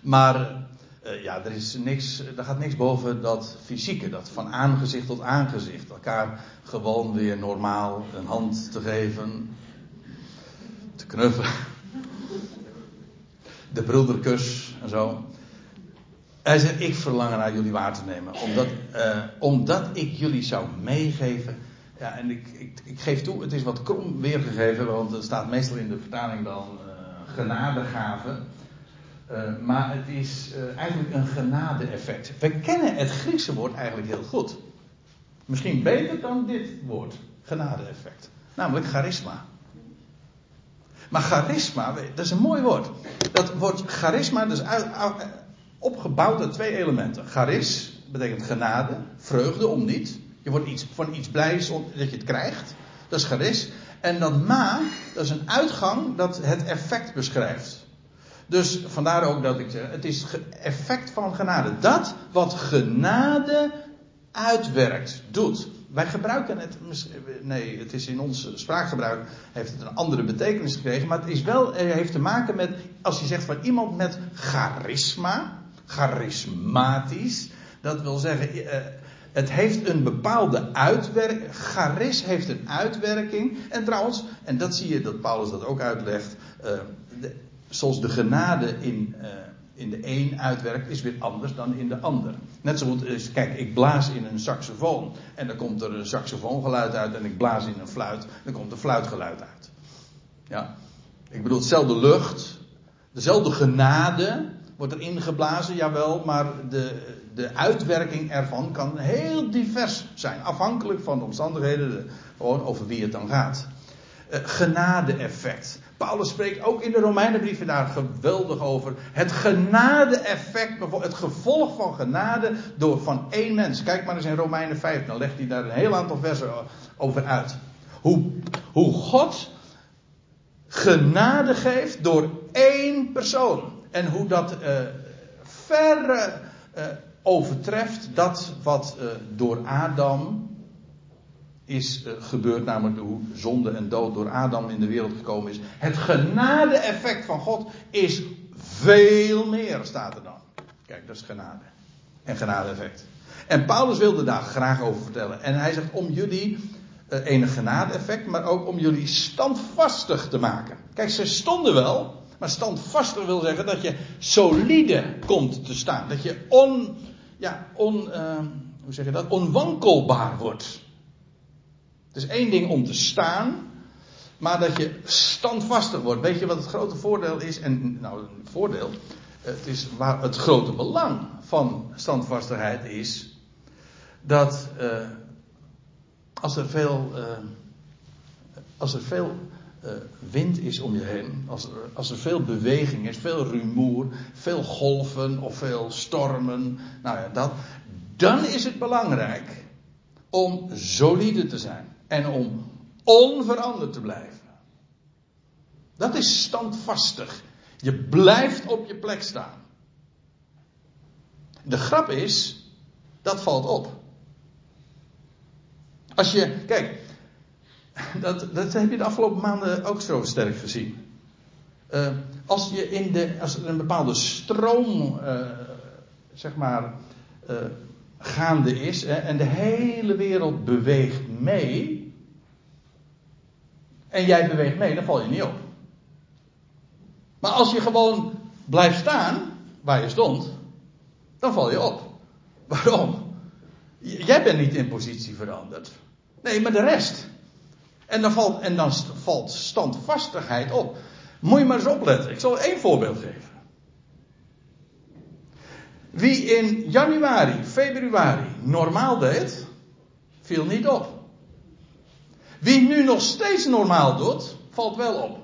Maar uh, ja, er, is niks, er gaat niks boven dat fysieke, dat van aangezicht tot aangezicht. Elkaar gewoon weer normaal een hand te geven, te knuffelen. De broederkus en zo. Hij zegt, ik verlang naar jullie waar te nemen. Omdat, uh, omdat ik jullie zou meegeven. Ja, en ik, ik, ik, geef toe, het is wat krom weergegeven. Want er staat meestal in de vertaling dan uh, genadegave. Uh, maar het is eigenlijk een genade-effect. We kennen het Griekse woord eigenlijk heel goed. Misschien beter dan dit woord. Genade-effect. Namelijk charisma. Maar charisma, dat is een mooi woord. Dat woord charisma is uit, opgebouwd uit twee elementen. Charis betekent genade, vreugde om niet. Je wordt iets, van iets blij dat je het krijgt. Dat is charis. En dan ma, dat is een uitgang dat het effect beschrijft. Dus vandaar ook dat ik zeg, het is effect van genade. Dat wat genade uitwerkt, doet. Wij gebruiken het, nee, het is in ons spraakgebruik, heeft het een andere betekenis gekregen, maar het is wel, heeft te maken met, als je zegt van iemand met charisma, charismatisch, dat wil zeggen, eh, het heeft een bepaalde uitwerking, charis heeft een uitwerking, en trouwens, en dat zie je dat Paulus dat ook uitlegt, de, zoals de genade in, uh, in de een uitwerkt, is weer anders dan in de ander. Net zo goed is, kijk, ik blaas in een saxofoon en dan komt er een saxofoongeluid uit en ik blaas in een fluit, dan komt er fluitgeluid uit. Ja. Ik bedoel, hetzelfde lucht, dezelfde genade wordt er ingeblazen, jawel, maar de, de uitwerking ervan kan heel divers zijn, afhankelijk van de omstandigheden, de, gewoon over wie het dan gaat. Uh, genade-effect. Paulus spreekt ook in de Romeinenbrieven daar geweldig over. Het genade-effect, het gevolg van genade door van één mens. Kijk maar eens in Romeinen 5, dan legt hij daar een heel aantal versen over uit. Hoe, hoe God genade geeft door één persoon. En hoe dat uh, ver uh, overtreft dat wat door Adam is uh, gebeurd, namelijk hoe zonde en dood door Adam in de wereld gekomen is. Het genade-effect van God is veel meer, staat er dan. Kijk, dat is genade. En genade-effect. En Paulus wilde daar graag over vertellen. En hij zegt om jullie uh, enig genade-effect, maar ook om jullie standvastig te maken. Kijk, ze stonden wel, maar standvastig wil zeggen dat je solide komt te staan. Dat je on, ja, on, uh, hoe zeg je dat? onwankelbaar wordt. Het is één ding om te staan, maar dat je standvastig wordt. Weet je wat het grote voordeel is? En nou, voordeel. Het is waar het grote belang van standvastigheid is. Dat uh, als er veel, uh, als er veel uh, wind is om je heen, als er, als er veel beweging is, veel rumoer, veel golven of veel stormen, nou ja, dat, dan is het belangrijk om solide te zijn en om onveranderd te blijven. Dat is standvastig. Je blijft op je plek staan. De grap is, dat valt op. Als je, kijk, dat, dat heb je de afgelopen maanden ook zo sterk gezien. Uh, als je in de, als er een bepaalde stroom, uh, zeg maar, uh, gaande is hè, en de hele wereld beweegt mee. En jij beweegt mee, dan val je niet op. Maar als je gewoon blijft staan waar je stond, dan val je op. Waarom? Jij bent niet in positie veranderd. Nee, maar de rest. En dan valt, en dan valt standvastigheid op. Moet je maar eens opletten. Ik zal één voorbeeld geven. Wie in januari, februari normaal deed, viel niet op. Wie nu nog steeds normaal doet, valt wel op.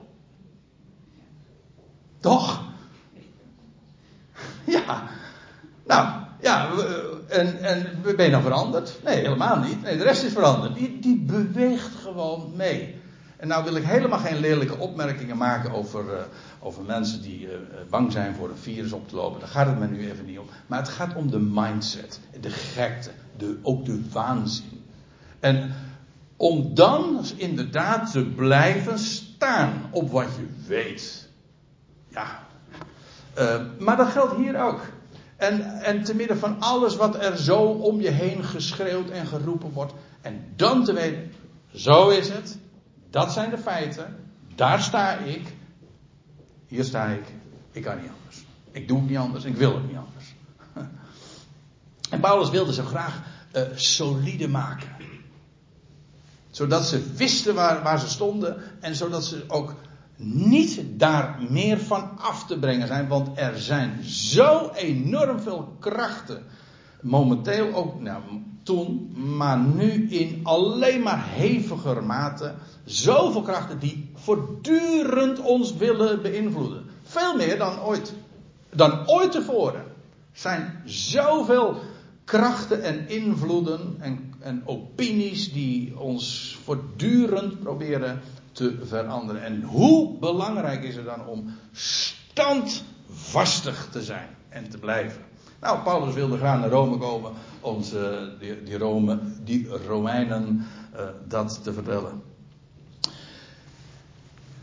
Toch? (laughs) Ja. Nou, ja, en, en ben je dan veranderd? Nee, helemaal niet. Nee, de rest is veranderd. Die, die beweegt gewoon mee. En nou wil ik helemaal geen lelijke opmerkingen maken over, uh, over mensen die uh, bang zijn voor een virus op te lopen. Daar gaat het me nu even niet om. Maar het gaat om de mindset, de gekte, de, ook de waanzin. En om dan inderdaad te blijven staan op wat je weet. Ja. Uh, maar dat geldt hier ook. En, en te midden van alles wat er zo om je heen geschreeuwd en geroepen wordt. En dan te weten, zo is het. Dat zijn de feiten. Daar sta ik. Hier sta ik. Ik kan niet anders. Ik doe het niet anders. Ik wil het niet anders. (laughs) En Paulus wilde ze graag uh, solide maken. Zodat ze wisten waar, waar ze stonden en zodat ze ook niet daar meer van af te brengen zijn. Want er zijn zo enorm veel krachten. Momenteel ook, nou, toen, maar nu in alleen maar heviger mate. Zoveel krachten die voortdurend ons willen beïnvloeden. Veel meer dan ooit. Dan ooit tevoren. Zijn zoveel krachten en invloeden en, en opinies die ons voortdurend proberen te veranderen. En hoe belangrijk is het dan om standvastig te zijn en te blijven? Nou, Paulus wilde graag naar Rome komen om die, die, Rome, die Romeinen uh, dat te vertellen.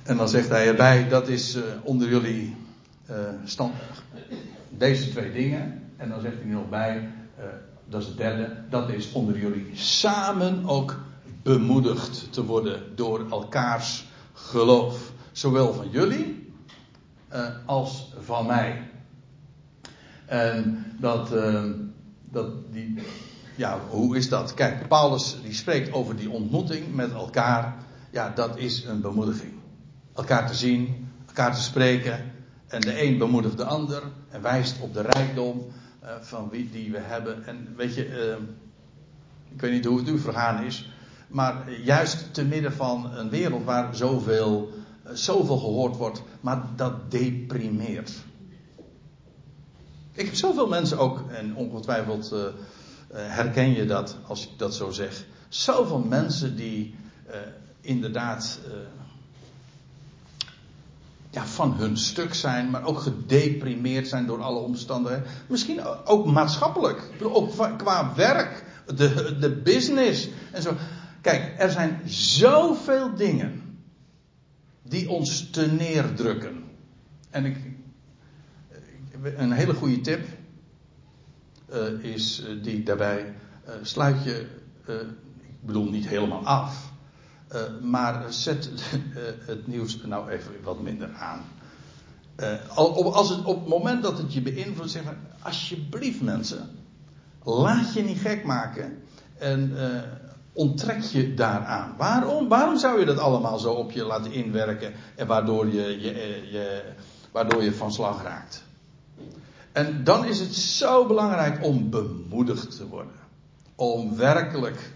En dan zegt hij erbij, dat is uh, onder jullie uh, deze twee dingen. En dan zegt hij nog bij, dat is het derde, dat is onder jullie samen ook bemoedigd te worden door elkaars geloof. Zowel van jullie als van mij. En dat, uh, dat die, ja, hoe is dat? Kijk, Paulus die spreekt over die ontmoeting met elkaar. Ja, dat is een bemoediging. Elkaar te zien, elkaar te spreken. En de een bemoedigt de ander en wijst op de rijkdom uh, van wie die we hebben. En weet je, ik weet niet hoe het u vergaan is. Maar juist te midden van een wereld waar zoveel, zoveel gehoord wordt, maar dat deprimeert. Ik heb zoveel mensen ook, en ongetwijfeld uh, herken je dat als ik dat zo zeg. Zoveel mensen die uh, inderdaad ja, van hun stuk zijn, maar ook gedeprimeerd zijn door alle omstandigheden. Misschien ook maatschappelijk, ook qua werk, de, de business en zo. Kijk, er zijn zoveel dingen die ons te neerdrukken. En ik, een hele goede tip uh, is uh, die daarbij uh, sluit je, ik bedoel niet helemaal af, maar zet (laughs) het nieuws nou even wat minder aan. als het, op het moment dat het je beïnvloedt, zeg maar, alsjeblieft mensen, laat je niet gek maken en onttrek je daaraan. Waarom? Waarom zou je dat allemaal zo op je laten inwerken en waardoor je, je, je, waardoor je van slag raakt? En dan is het zo belangrijk om bemoedigd te worden. Om werkelijk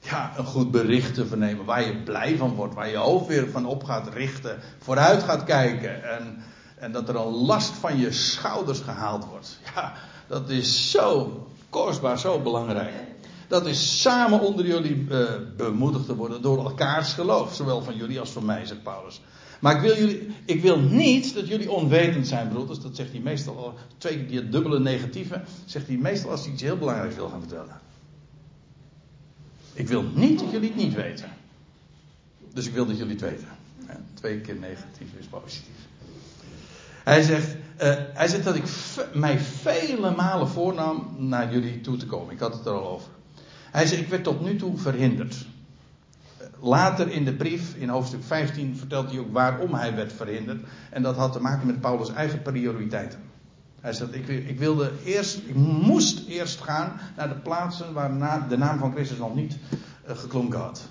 ja, een goed bericht te vernemen waar je blij van wordt, waar je hoofd weer van op gaat richten, vooruit gaat kijken en, en dat er een last van je schouders gehaald wordt. Ja, dat is zo kostbaar, zo belangrijk. Dat is samen onder jullie uh, bemoedigd te worden door elkaars geloof. Zowel van jullie als van mij, zegt Paulus. Maar ik wil, jullie, ik wil niet dat jullie onwetend zijn, broeders. Dat zegt hij meestal al. Twee keer dubbele negatieve. Zegt hij meestal als hij iets heel belangrijks wil gaan vertellen. Ik wil niet dat jullie het niet weten. Dus ik wil dat jullie het weten. Twee keer negatief is positief. Hij zegt, uh, hij zegt dat ik mij vele malen voornam naar jullie toe te komen. Ik had het er al over. Hij zegt, ik werd tot nu toe verhinderd. Later in de brief, in hoofdstuk 15, vertelt hij ook waarom hij werd verhinderd. En dat had te maken met Paulus' eigen prioriteiten. Hij zegt, ik, ik wilde eerst, ik moest eerst gaan naar de plaatsen waar de naam van Christus nog niet uh, geklonken had.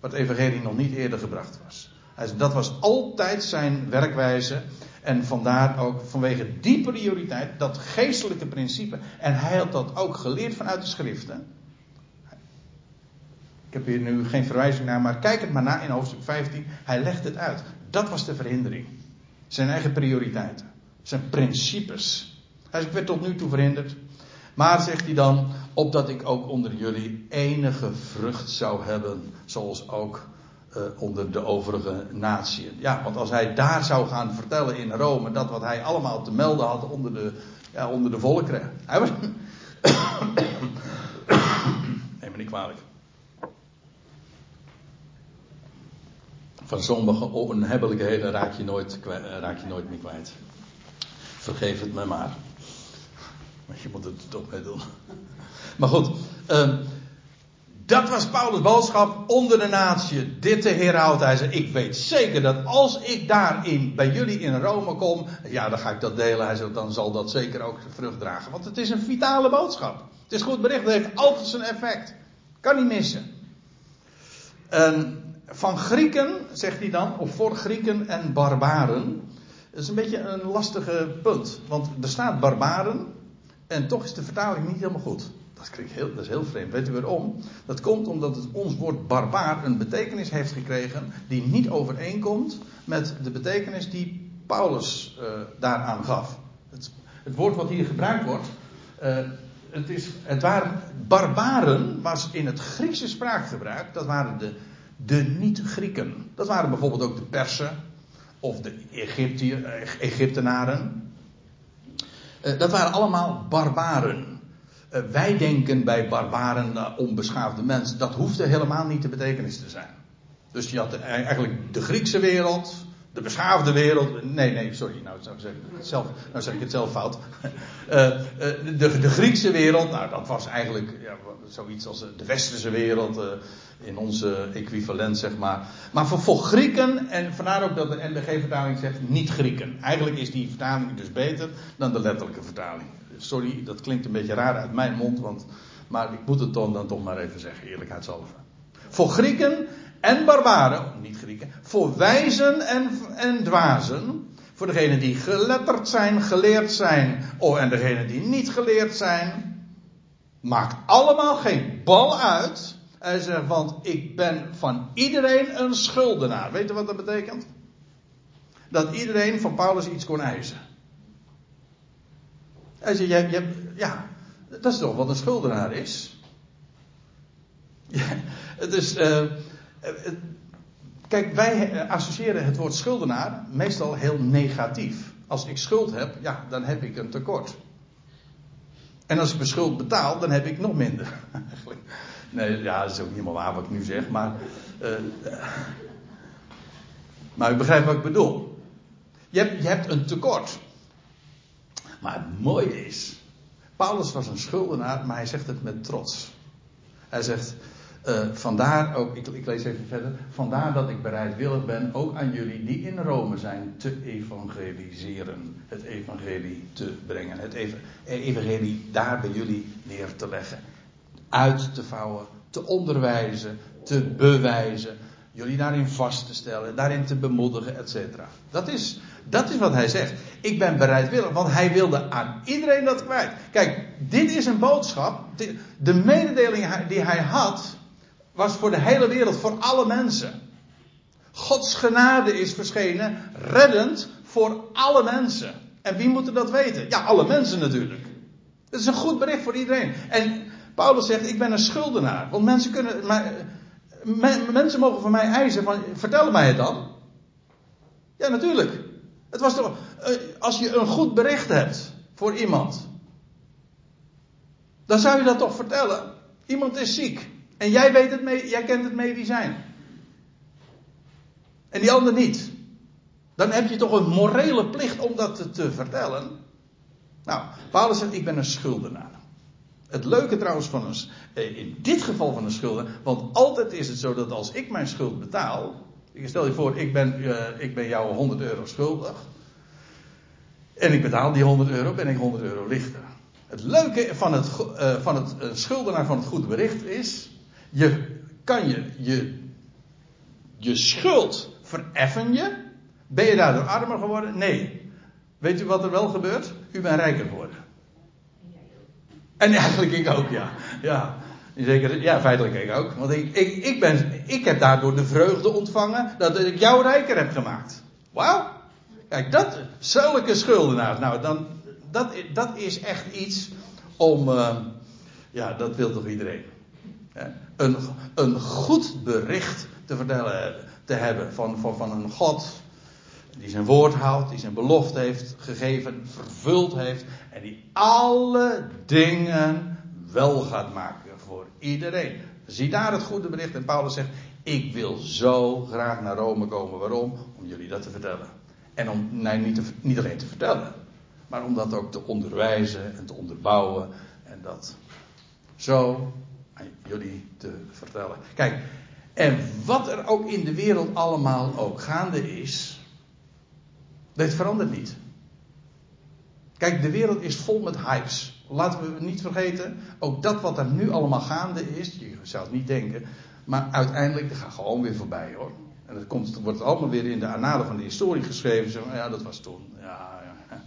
Wat het evangelie nog niet eerder gebracht was. Dat was altijd zijn werkwijze. En vandaar ook vanwege die prioriteit, dat geestelijke principe. En hij had dat ook geleerd vanuit de schriften. Heb hier nu geen verwijzing naar, maar kijk het maar na in hoofdstuk 15. Hij legt het uit. Dat was de verhindering. Zijn eigen prioriteiten. Zijn principes. Hij zegt, ik werd tot nu toe verhinderd. Maar zegt hij dan, opdat ik ook onder jullie enige vrucht zou hebben, zoals ook uh, onder de overige naties. Ja, want als hij daar zou gaan vertellen in Rome dat wat hij allemaal te melden had onder de, ja, onder de volkeren. Hij was. (coughs) Neem me niet kwalijk. Van sommige onhebbelijkheden raak je nooit, eh, raak je nooit meer kwijt. Vergeef het me maar. Maar je moet het toch mee doen. Maar goed, uh, Dat was Paulus' boodschap onder de natie. Dit te herhoudt. Hij zei: Ik weet zeker dat als ik daarin bij jullie in Rome kom. Ja, dan ga ik dat delen. Hij zei: Dan zal dat zeker ook vrucht dragen. Want het is een vitale boodschap. Het is goed bericht. Het heeft altijd zijn effect. Kan niet missen. En van Grieken, zegt hij dan, of voor Grieken en barbaren. Dat is een beetje een lastige punt. Want er staat barbaren. En toch is de vertaling niet helemaal goed. Dat, heel, dat is heel vreemd. Weet u waarom? Dat komt omdat het, ons woord barbaar een betekenis heeft gekregen. die niet overeenkomt met de betekenis die Paulus uh, daaraan gaf. Het, het, woord wat hier gebruikt wordt. Uh, het, is, het waren barbaren, was in het Griekse spraakgebruik. dat waren de, de niet-Grieken. Dat waren bijvoorbeeld ook de Persen. of de Egyptië, Egyptenaren. Uh, dat waren allemaal barbaren. Eh, wij denken bij barbaren, onbeschaafde mensen, dat hoefde helemaal niet de betekenis te zijn. Dus je had eigenlijk de Griekse wereld, de beschaafde wereld. Nee, nee, sorry, nou, zou ik zeggen, zelf, nou zeg ik het zelf fout. (laughs) De, de, Griekse wereld, nou, dat was eigenlijk ja, zoiets als de westerse wereld, in onze equivalent, zeg maar. Maar voor, Grieken, en vandaar ook dat de NBG-vertaling zegt niet Grieken. Eigenlijk is die vertaling dus beter dan de letterlijke vertaling sorry, dat klinkt een beetje raar uit mijn mond, want, maar ik moet het dan, dan toch maar even zeggen, eerlijkheidshalve. Voor Grieken en barbaren, oh, niet Grieken, voor wijzen en, en dwazen, voor degenen die geletterd zijn, geleerd zijn, oh, en degenen die niet geleerd zijn, maakt allemaal geen bal uit. Hij zegt, want ik ben van iedereen een schuldenaar. Weet je wat dat betekent? Dat iedereen van Paulus iets kon eisen. Hij zegt, je, je, ja, dat is toch wat een schuldenaar is? Ja, het is, uh, kijk, wij associëren het woord schuldenaar meestal heel negatief. Als ik schuld heb, ja, dan heb ik een tekort. En als ik mijn schuld betaal, dan heb ik nog minder. (laughs) Eigenlijk. Nee, ja, dat is ook niet helemaal waar wat ik nu zeg, maar. Uh, maar u begrijpt wat ik bedoel. Je hebt, je hebt een tekort. Maar het mooie is, Paulus was een schuldenaar, maar hij zegt het met trots. Hij zegt, uh, vandaar ook, ik, ik, lees even verder, vandaar dat ik bereidwillig ben ook aan jullie die in Rome zijn te evangeliseren. Het evangelie te brengen. Het evangelie daar bij jullie neer te leggen. Uit te vouwen, te onderwijzen, te bewijzen. Jullie daarin vast te stellen, daarin te bemoedigen, etc. Dat is, dat is wat hij zegt. Ik ben bereidwillig, want hij wilde aan iedereen dat kwijt. Kijk, dit is een boodschap. De mededeling die hij had, was voor de hele wereld, voor alle mensen. Gods genade is verschenen, reddend voor alle mensen. En wie moeten dat weten? Ja, alle mensen natuurlijk. Het is een goed bericht voor iedereen. En Paulus zegt: Ik ben een schuldenaar. Want mensen kunnen. Maar, mensen mogen van mij eisen: van, vertel mij het dan. Ja, natuurlijk. Het was toch, eh, als je een goed bericht hebt voor iemand, dan zou je dat toch vertellen. Iemand is ziek en jij, weet het mee, jij kent het medicijn. En die ander niet. Dan heb je toch een morele plicht om dat te, te vertellen. Nou, Paulus zegt: Ik ben een schuldenaar. Het leuke trouwens van een, eh, in dit geval van een schuldenaar, want altijd is het zo dat als ik mijn schuld betaal, stel je voor, ik ben, uh, ik ben jou 100 euro schuldig. En ik betaal die 100 euro, ben ik 100 euro lichter. Het leuke van het, uh, van het uh, schuldenaar van het goede bericht is. Je kan je, je, je schuld vereffen je. Ben je daardoor armer geworden? Nee. Weet u wat er wel gebeurt? U bent rijker geworden. En eigenlijk ik ook, ja. Ja. Zeker, ja, feitelijk ik ook. Want ik, ik, ik, ben, ik heb daardoor de vreugde ontvangen dat ik jou rijker heb gemaakt. Wauw. Kijk, dat, zulke schuldenaars. Nou, dan, dat, dat is echt iets om. Uh, ja, dat wil toch iedereen. Een, een goed bericht te vertellen te hebben van, van, van een God. Die zijn woord houdt, die zijn belofte heeft gegeven, vervuld heeft. En die alle dingen wel gaat maken voor iedereen. Zie daar het goede bericht. En Paulus zegt: Ik wil zo graag naar Rome komen. Waarom? Om jullie dat te vertellen. En om nee, niet, niet alleen te vertellen, maar om dat ook te onderwijzen en te onderbouwen. En dat zo aan jullie te vertellen. Kijk, en wat er ook in de wereld allemaal ook gaande is, dit verandert niet. Kijk, de wereld is vol met hypes. Laten we niet vergeten, ook dat wat er nu allemaal gaande is, je zou het niet denken, maar uiteindelijk, dat gaat gewoon weer voorbij hoor. En dat komt, wordt allemaal weer in de annalen van de historie geschreven. Zeg ja, dat was toen. Ja, ja.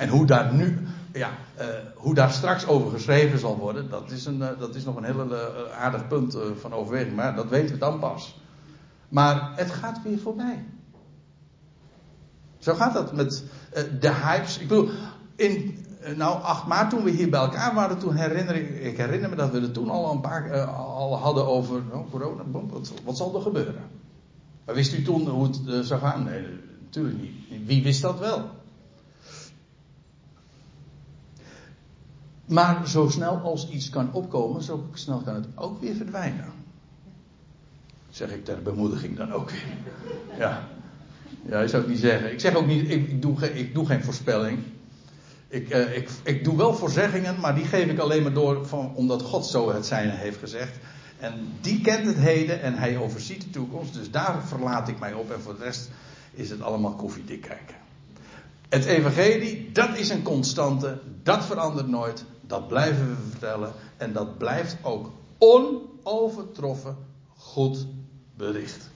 En hoe daar nu, ja, uh, hoe daar straks over geschreven zal worden, dat is, een, uh, dat is nog een heel uh, aardig punt van overweging. Maar dat weten we dan pas. Maar het gaat weer voorbij. Zo gaat dat met de hypes. Ik bedoel, in nou, 8 maart toen we hier bij elkaar waren, toen herinner ik, ik herinner me dat we het toen al een paar uh, al hadden over oh, corona. Wat, zal er gebeuren? Maar wist u toen hoe het zou gaan? Nee, natuurlijk niet. Wie wist dat wel? Maar zo snel als iets kan opkomen, zo snel kan het ook weer verdwijnen. Zeg ik ter bemoediging dan ook. Ja. Ja, je zou het niet zeggen. Ik zeg ook niet, ik, doe, ik doe geen voorspelling. Ik, uh, ik, ik doe wel voorzeggingen, maar die geef ik alleen maar door van, omdat God zo het zijne heeft gezegd. En die kent het heden en hij overziet de toekomst. Dus daar verlaat ik mij op. En voor de rest is het allemaal koffiedik kijken. Het evangelie, dat is een constante. Dat verandert nooit. Dat blijven we vertellen. En dat blijft ook onovertroffen goed bericht.